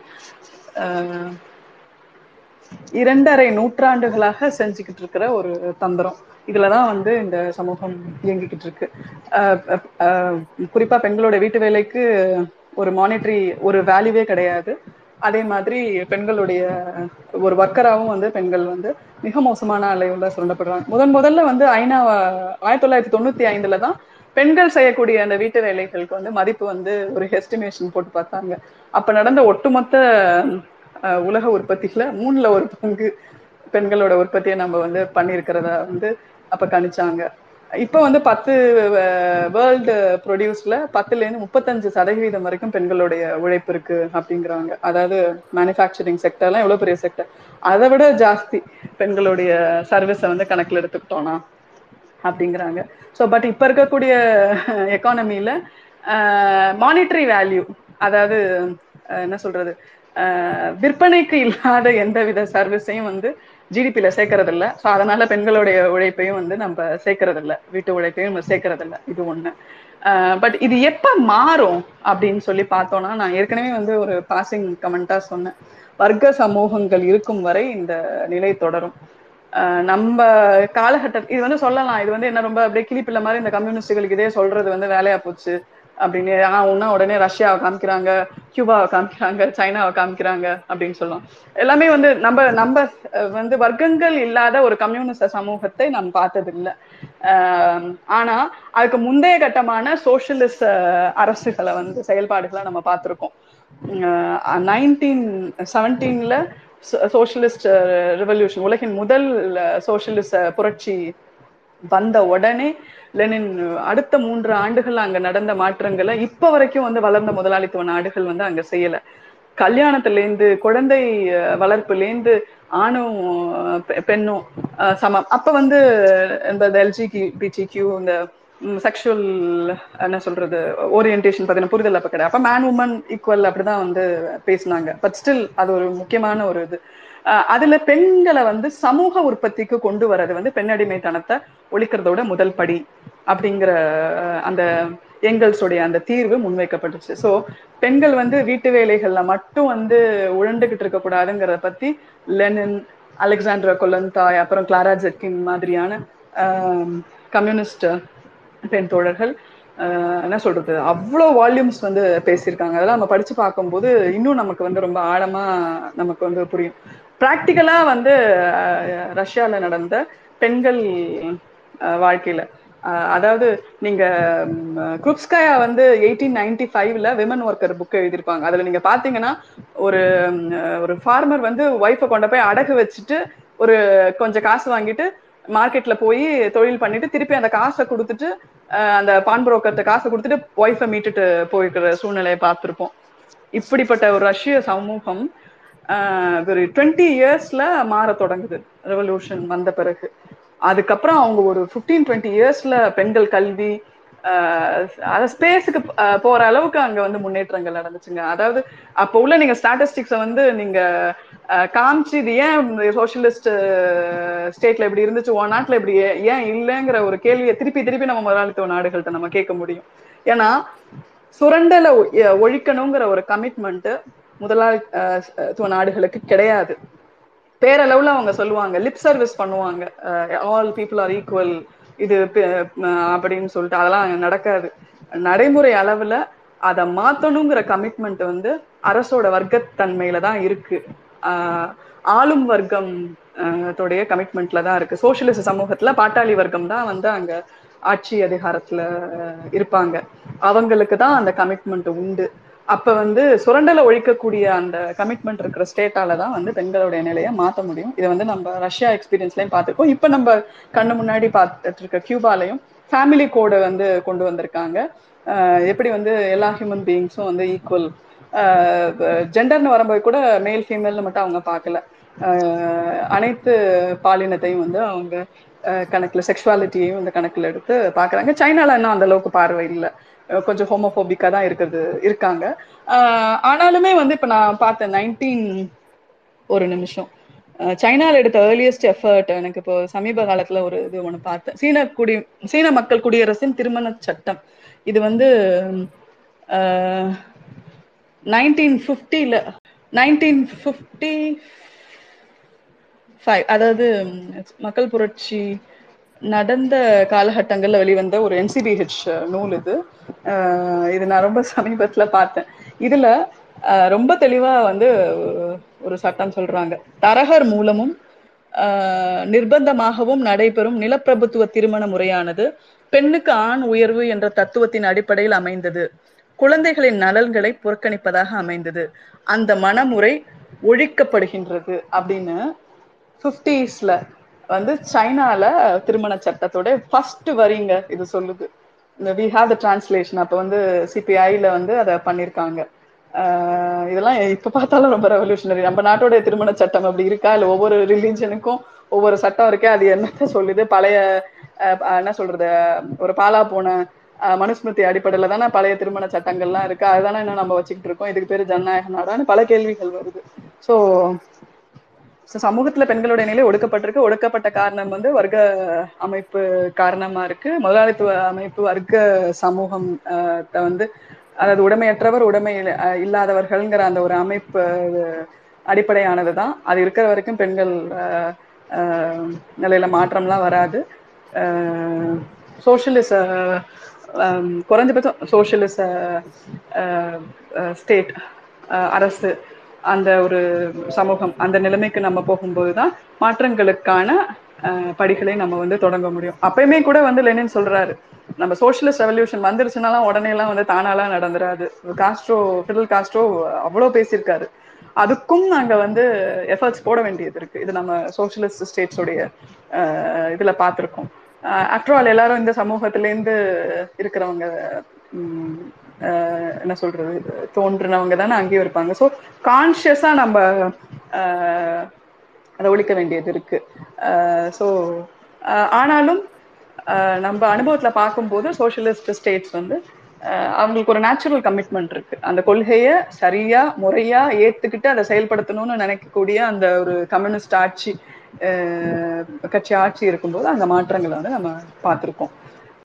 A: இரண்டரை நூற்றாண்டுகளாக செஞ்சுக்கிட்டு இருக்கிற ஒரு தந்திரம். இதுலதான் வந்து இந்த சமூகம் இயங்கிக்கிட்டு இருக்கு. குறிப்பா பெண்களோட வீட்டு வேலைக்கு ஒரு மானிட்டரி ஒரு வேல்யூவே கிடையாது. அதே மாதிரி பெண்களுடைய ஒரு ஒர்க்கராகவும் வந்து பெண்கள் வந்து மிக மோசமான அலைவுல சுரண்டப்படுறாங்க. முதன் முதல்ல வந்து ஐநா ஆயிரத்தி தொள்ளாயிரத்தி தொண்ணூத்தி ஐந்துல தான் பெண்கள் செய்யக்கூடிய அந்த வீட்டு வேலைகளுக்கு வந்து மதிப்பு வந்து ஒரு எஸ்டிமேஷன் போட்டு பார்த்தாங்க. அப்ப நடந்த ஒட்டுமொத்த உலக உற்பத்தியில மூணுல ஒரு பங்கு பெண்களோட உற்பத்தியை நம்ம வந்து பண்ணியிருக்கிறத வந்து அப்ப கணிச்சாங்க. இப்ப வந்து பத்து வேர்ல்டு ப்ரொடியூஸ்ல பத்துல இருந்து முப்பத்தஞ்சு சதவீதம் வரைக்கும் பெண்களுடைய உழைப்பு இருக்கு அப்படிங்கிறாங்க. அதாவது மேனுஃபேக்சரிங் செக்டர்லாம் எவ்வளவு பெரிய செக்டர் அதை விட ஜாஸ்தி பெண்களுடைய சர்வீஸை வந்து கணக்குல எடுத்துக்கிட்டோம்னா அப்படிங்கிறாங்க. ஸோ பட் இப்ப இருக்கக்கூடிய எக்கானமில மானிட்டரி வேல்யூ அதாவது என்ன சொல்றது? விற்பனைக்கு இல்லாத எந்த வித சர்வீஸையும் வந்து ஜிடிபியில சேர்க்கறது இல்ல ஸோ அதனால பெண்களுடைய உழைப்பையும் வந்து நம்ம சேர்க்கறது இல்ல வீட்டு உழைப்பையும் நம்ம சேர்க்கறது இல்ல இது ஒண்ணு. பட் இது எப்ப மாறும் அப்படின்னு சொல்லி பார்த்தோம்னா நான் ஏற்கனவே வந்து ஒரு பாசிங் கமெண்டா சொன்னேன். வர்க்க சமூகங்கள் இருக்கும் வரை இந்த நிலை தொடரும். நம்ம காலகட்டம் இது வந்து சொல்லலாம். இது வந்து என்ன ரொம்ப அப்படியே கிளிப்பிள்ள மாதிரி இந்த கம்யூனிஸ்டுகளுக்கு இதே சொல்றது வந்து வேலையா போச்சு. அப்படின்னு ஆனா உடனே உடனே ரஷ்யாவை காமிக்கிறாங்க கியூபாவை காமிக்கிறாங்க சைனாவை காமிக்கிறாங்க அப்படின்னு சொல்லலாம் எல்லாமே வந்து நம்ம நம்ம வந்து வர்க்கங்கள் இல்லாத ஒரு கம்யூனிஸ்ட சமூகத்தை நாம் பார்த்தது இல்லை ஆஹ் ஆனா அதுக்கு முந்தைய கட்டமான சோசியலிஸ்ட் அரசுகளை வந்து செயல்பாடுகளை நம்ம பார்த்திருக்கோம். நைன்டீன் செவன்டீன்ல சோசியலிஸ்ட் ரெவல்யூஷன் உலகின் முதல் சோசியலிஸ்ட் புரட்சி வந்த உடனே லெனின் அடுத்த மூன்று ஆண்டுகள் அங்க நடந்த மாற்றங்களை இப்ப வரைக்கும் வந்து வளர்ந்த முதலாளித்துவ நாடுகள் வந்து அங்க செய்யல. கல்யாணத்திலேருந்து குழந்தை வளர்ப்புலேருந்து ஆணும் பெண்ணும் சமம். அப்ப வந்து இந்த எல்ஜி பிஜி கியூ இந்த செக்ஷுவல் என்ன சொல்றது ஓரியன்டேஷன் பத்தின புரிதல் அப்ப கிடையாது. அப்ப மேன் உமன் ஈக்குவல் அப்படிதான் வந்து பேசினாங்க. பட் ஸ்டில் அது ஒரு முக்கியமான ஒரு இது. அதுல பெண்களை வந்து சமூக உற்பத்திக்கு கொண்டு வர்றது வந்து பெண்ணடிமைத்தனத்தை ஒழிக்கிறதோட முதல் படி அப்படிங்கிற அந்த எங்கள்ஸுடைய அந்த தீர்வு முன்வைக்கப்பட்டுச்சு. ஸோ பெண்கள் வந்து வீட்டு வேலைகள்ல மட்டும் வந்து உழண்டுகிட்டு இருக்க கூடாதுங்கிறத பத்தி லெனின் அலெக்சாண்ட்ரா கொலந்தாய் அப்புறம் கிளாரா ஜெட்கின் மாதிரியான கம்யூனிஸ்ட் பெண் தோழர்கள் என்ன சொல்றது அவ்வளோ வால்யூம்ஸ் வந்து பேசியிருக்காங்க. அதெல்லாம் நம்ம படிச்சு பார்க்கும்போது இன்னும் நமக்கு வந்து ரொம்ப ஆழமா நமக்கு வந்து புரியும். ப்ராக்டிக்கலா வந்து ரஷ்யால நடந்த பெண்கள் வாழ்க்கையில. அதாவது நீங்க குப்ஸ்காயா வந்து எயிட்டீன் நைன்டி ஃபைவ்ல விமன் ஒர்க்கர் புக் எழுதியிருப்பாங்க. அதுல நீங்க பாத்தீங்கன்னா ஒரு ஒரு ஃபார்மர் வந்து ஒய்ஃபை கொண்டு போய் அடகு வச்சுட்டு ஒரு கொஞ்சம் காசு வாங்கிட்டு மார்க்கெட்ல போய் தொழில் பண்ணிட்டு திருப்பி அந்த காசை கொடுத்துட்டு அந்த பான் புரோக்கர்ட்ட காசை கொடுத்துட்டு ஒய்ஃபை மீட்டுட்டு போயிருக்கிற சூழ்நிலையை பார்த்துருப்போம். இப்படிப்பட்ட ஒரு ரஷ்ய சமூகம் ஒரு டுவெண்ட்டி இயர்ஸ்ல மாற தொடங்குது. ரெவல்யூஷன் வந்த பிறகு. அதுக்கப்புறம் அவங்க ஒரு ஃபிஃப்டீன் டுவெண்ட்டி இயர்ஸ்ல பெண்கள் கல்வி அஹ் ஸ்பேஸுக்கு போற அளவுக்கு அங்க வந்து முன்னேற்றங்கள் நடந்துச்சுங்க. அதாவது அப்போ உள்ள நீங்க ஸ்டாட்டிஸ்டிக்ஸை வந்து நீங்க காமிச்சு இது ஏன் சோசியலிஸ்ட் ஸ்டேட்ல இப்படி இருந்துச்சு உன் நாட்டுல இப்படி ஏன் இல்லைங்கிற ஒரு கேள்வியை திருப்பி திருப்பி நம்ம முதலாளித்துவ நாடுகள்கிட்ட நம்ம கேட்க முடியும். ஏன்னா சுரண்டலை ஒழிக்கணுங்கிற ஒரு கமிட்மெண்ட் முதலாளித்துவ நாடுகளுக்கு கிடையாது. பேரளவுல அவங்க சொல்லுவாங்க லிப் சர்வீஸ் பண்ணுவாங்க. ஆல் பீப்புள் ஆர் ஈக்குவல் இது அப்படின்னு சொல்லிட்டு அதெல்லாம் நடக்காது. நடைமுறை அளவுல அதை மாத்தணுங்கிற கமிட்மெண்ட் வந்து அரசோட வர்க்கத்தன்மையில தான் இருக்கு. ஆஹ் ஆளும் வர்க்கம் தோடைய கமிட்மெண்ட்ல தான் இருக்கு. சோசியலிச சமூகத்துல பாட்டாளி வர்க்கம் தான் வந்து அங்க ஆட்சி அதிகாரத்துல இருப்பாங்க. அவங்களுக்கு தான் அந்த கமிட்மெண்ட் உண்டு. அப்ப வந்து சுரண்டலை ஒழிக்கக்கூடிய அந்த கமிட்மெண்ட் இருக்கிற ஸ்டேட்டால தான் வந்து பெண்களுடைய நிலையை மாற்ற முடியும். இதை வந்து நம்ம ரஷ்யா எக்ஸ்பீரியன்ஸ்லயும் பார்த்துருக்கோம். இப்ப நம்ம கண்ணு முன்னாடி பார்த்துட்டு இருக்க கியூபாலையும் ஃபேமிலி கோடை வந்து கொண்டு வந்திருக்காங்க. எப்படி வந்து எல்லா ஹியூமன் பீயிங்ஸும் வந்து ஈக்குவல் ஜெண்டர்னு வரும்போது கூட மேல் ஃபீமேல்னு மட்டும் அவங்க பார்க்கல. அனைத்து பாலினத்தையும் வந்து அவங்க கணக்குல செக்ஷுவாலிட்டியையும் இந்த கணக்குல எடுத்து பாக்குறாங்க சைனால இன்னும் அந்த அளவுக்கு பார்வை இல்லை. கொஞ்சம் ஹோமோபோபிக்கா தான் இருக்கிறது இருக்காங்க. ஆனாலுமே வந்து இப்ப நான் பார்த்தேன் நைன்டீன் ஒரு நிமிஷம். சைனால எடுத்த ஏர்லியஸ்ட் எஃபர்ட் எனக்கு இப்போ சமீப காலத்துல ஒரு இது ஒன்று பார்த்தேன். சீன குடி சீன மக்கள் குடியரசின் திருமண சட்டம். இது வந்து நைன்டீன் ஃபிஃப்டியில் நைன்டீன் ஃபிஃப்டி ஃபைவ் அதாவது மக்கள் புரட்சி நடந்த காலகட்டங்கள்ல வெளிவந்த ஒரு என்சிபிஹெச் நூல் இது. இது நான் ரொம்ப சமீபத்துல பார்த்தேன். இதுல ரொம்ப தெளிவா வந்து ஒரு சட்டம் சொல்றாங்க. தரகர் மூலமும் நிர்பந்தமாகவும் நடைபெறும் நிலப்பிரபுத்துவ திருமண முறையானது பெண்ணுக்கு ஆண் உயர்வு என்ற தத்துவத்தின் அடிப்படையில் அமைந்தது. குழந்தைகளின் நலன்களை புறக்கணிப்பதாக அமைந்தது. அந்த மனமுறை ஒழிக்கப்படுகின்றது அப்படின்னு பிப்டிஸ்ல வந்து சைனால திருமண சட்டத்தோட ஃபர்ஸ்ட் வரிங்க இது சொல்லுது. இந்த வி ஹாவ் த டிரான்ஸ்லேஷன் அப்ப வந்து சிபிஐல வந்து அதை பண்ணிருக்காங்க. இதெல்லாம் இப்ப பார்த்தாலும் ரொம்ப ரெவல்யூஷனரி நம்ம நாட்டோட திருமண சட்டம் அப்படி இருக்கா? இல்ல ஒவ்வொரு ரிலீஜனுக்கும் ஒவ்வொரு சட்டம் இருக்கே? அது என்னத்த சொல்லுது? பழைய என்ன சொல்றது? ஒரு பாலா போன மனுஸ்மிருதி அடிப்படையில தானே பழைய திருமண சட்டங்கள்லாம் இருக்கு. அதுதானே இன்னும் நம்ம வச்சுக்கிட்டு இருக்கோம். இதுக்கு பேர் ஜனநாயக நாடான்னு பல கேள்விகள் வருது. ஸோ சமூகத்துல பெண்களுடைய நிலை ஒடுக்கப்பட்டிருக்கு. ஒடுக்கப்பட்ட காரணம் வந்து வர்க்க அமைப்பு காரணமா இருக்கு. முதலாளித்துவ அமைப்பு வர்க்க சமூகம் வந்து அதாவது உடமையற்றவர் உடமை இல்லாதவர்கள்ங்கிற அந்த ஒரு அமைப்பு அடிப்படையானதுதான் அது இருக்கிற வரைக்கும் பெண்கள் நிலையில மாற்றம்லாம் வராது. சோஷியலிச குறைஞ்சபட்சம் சோஷியலிச ஸ்டேட் அரசு அந்த ஒரு சமூகம் அந்த நிலைமைக்கு நம்ம போகும்போதுதான் மாற்றங்களுக்கான அஹ் படிகளை நம்ம வந்து தொடங்க முடியும். அப்பயுமே கூட வந்து லெனின் சொல்றாரு. நம்ம சோசியலிஸ்ட் ரெவல்யூஷன் வந்துருச்சுனாலாம் உடனே எல்லாம் வந்து தானாலாம் நடந்துராது. காஸ்ட்ரோ பிடல் காஸ்ட்ரோ அவ்வளோ பேசியிருக்காரு. அதுக்கும் நாங்க வந்து எஃபர்ட்ஸ் போட வேண்டியது இருக்கு. இது நம்ம சோசியலிஸ்ட் ஸ்டேட்ஸோடைய இதுல பார்த்துருக்கோம். ஆஃப்டர் ஆல் எல்லாரும் இந்த சமூகத்திலேருந்து இருக்கிறவங்க என்ன சொல்றது தோன்றினவங்க தானே அங்கேயும் இருப்பாங்க. ஸோ கான்சியஸா நம்ம அதை ஒழிக்க வேண்டியது இருக்கு. ஸோ ஆனாலும் நம்ம அனுபவத்துல பார்க்கும்போது சோசியலிஸ்ட் ஸ்டேட்ஸ் வந்து அவங்களுக்கு ஒரு நேச்சுரல் கமிட்மெண்ட் இருக்கு. அந்த கொள்கையை சரியா முறையா ஏத்துக்கிட்டு அதை செயல்படுத்தணும்னு நினைக்கக்கூடிய அந்த ஒரு கம்யூனிஸ்ட் ஆட்சி கட்சி ஆட்சி இருக்கும்போது அந்த மாற்றங்களை வந்து நம்ம பார்த்துருக்கோம்.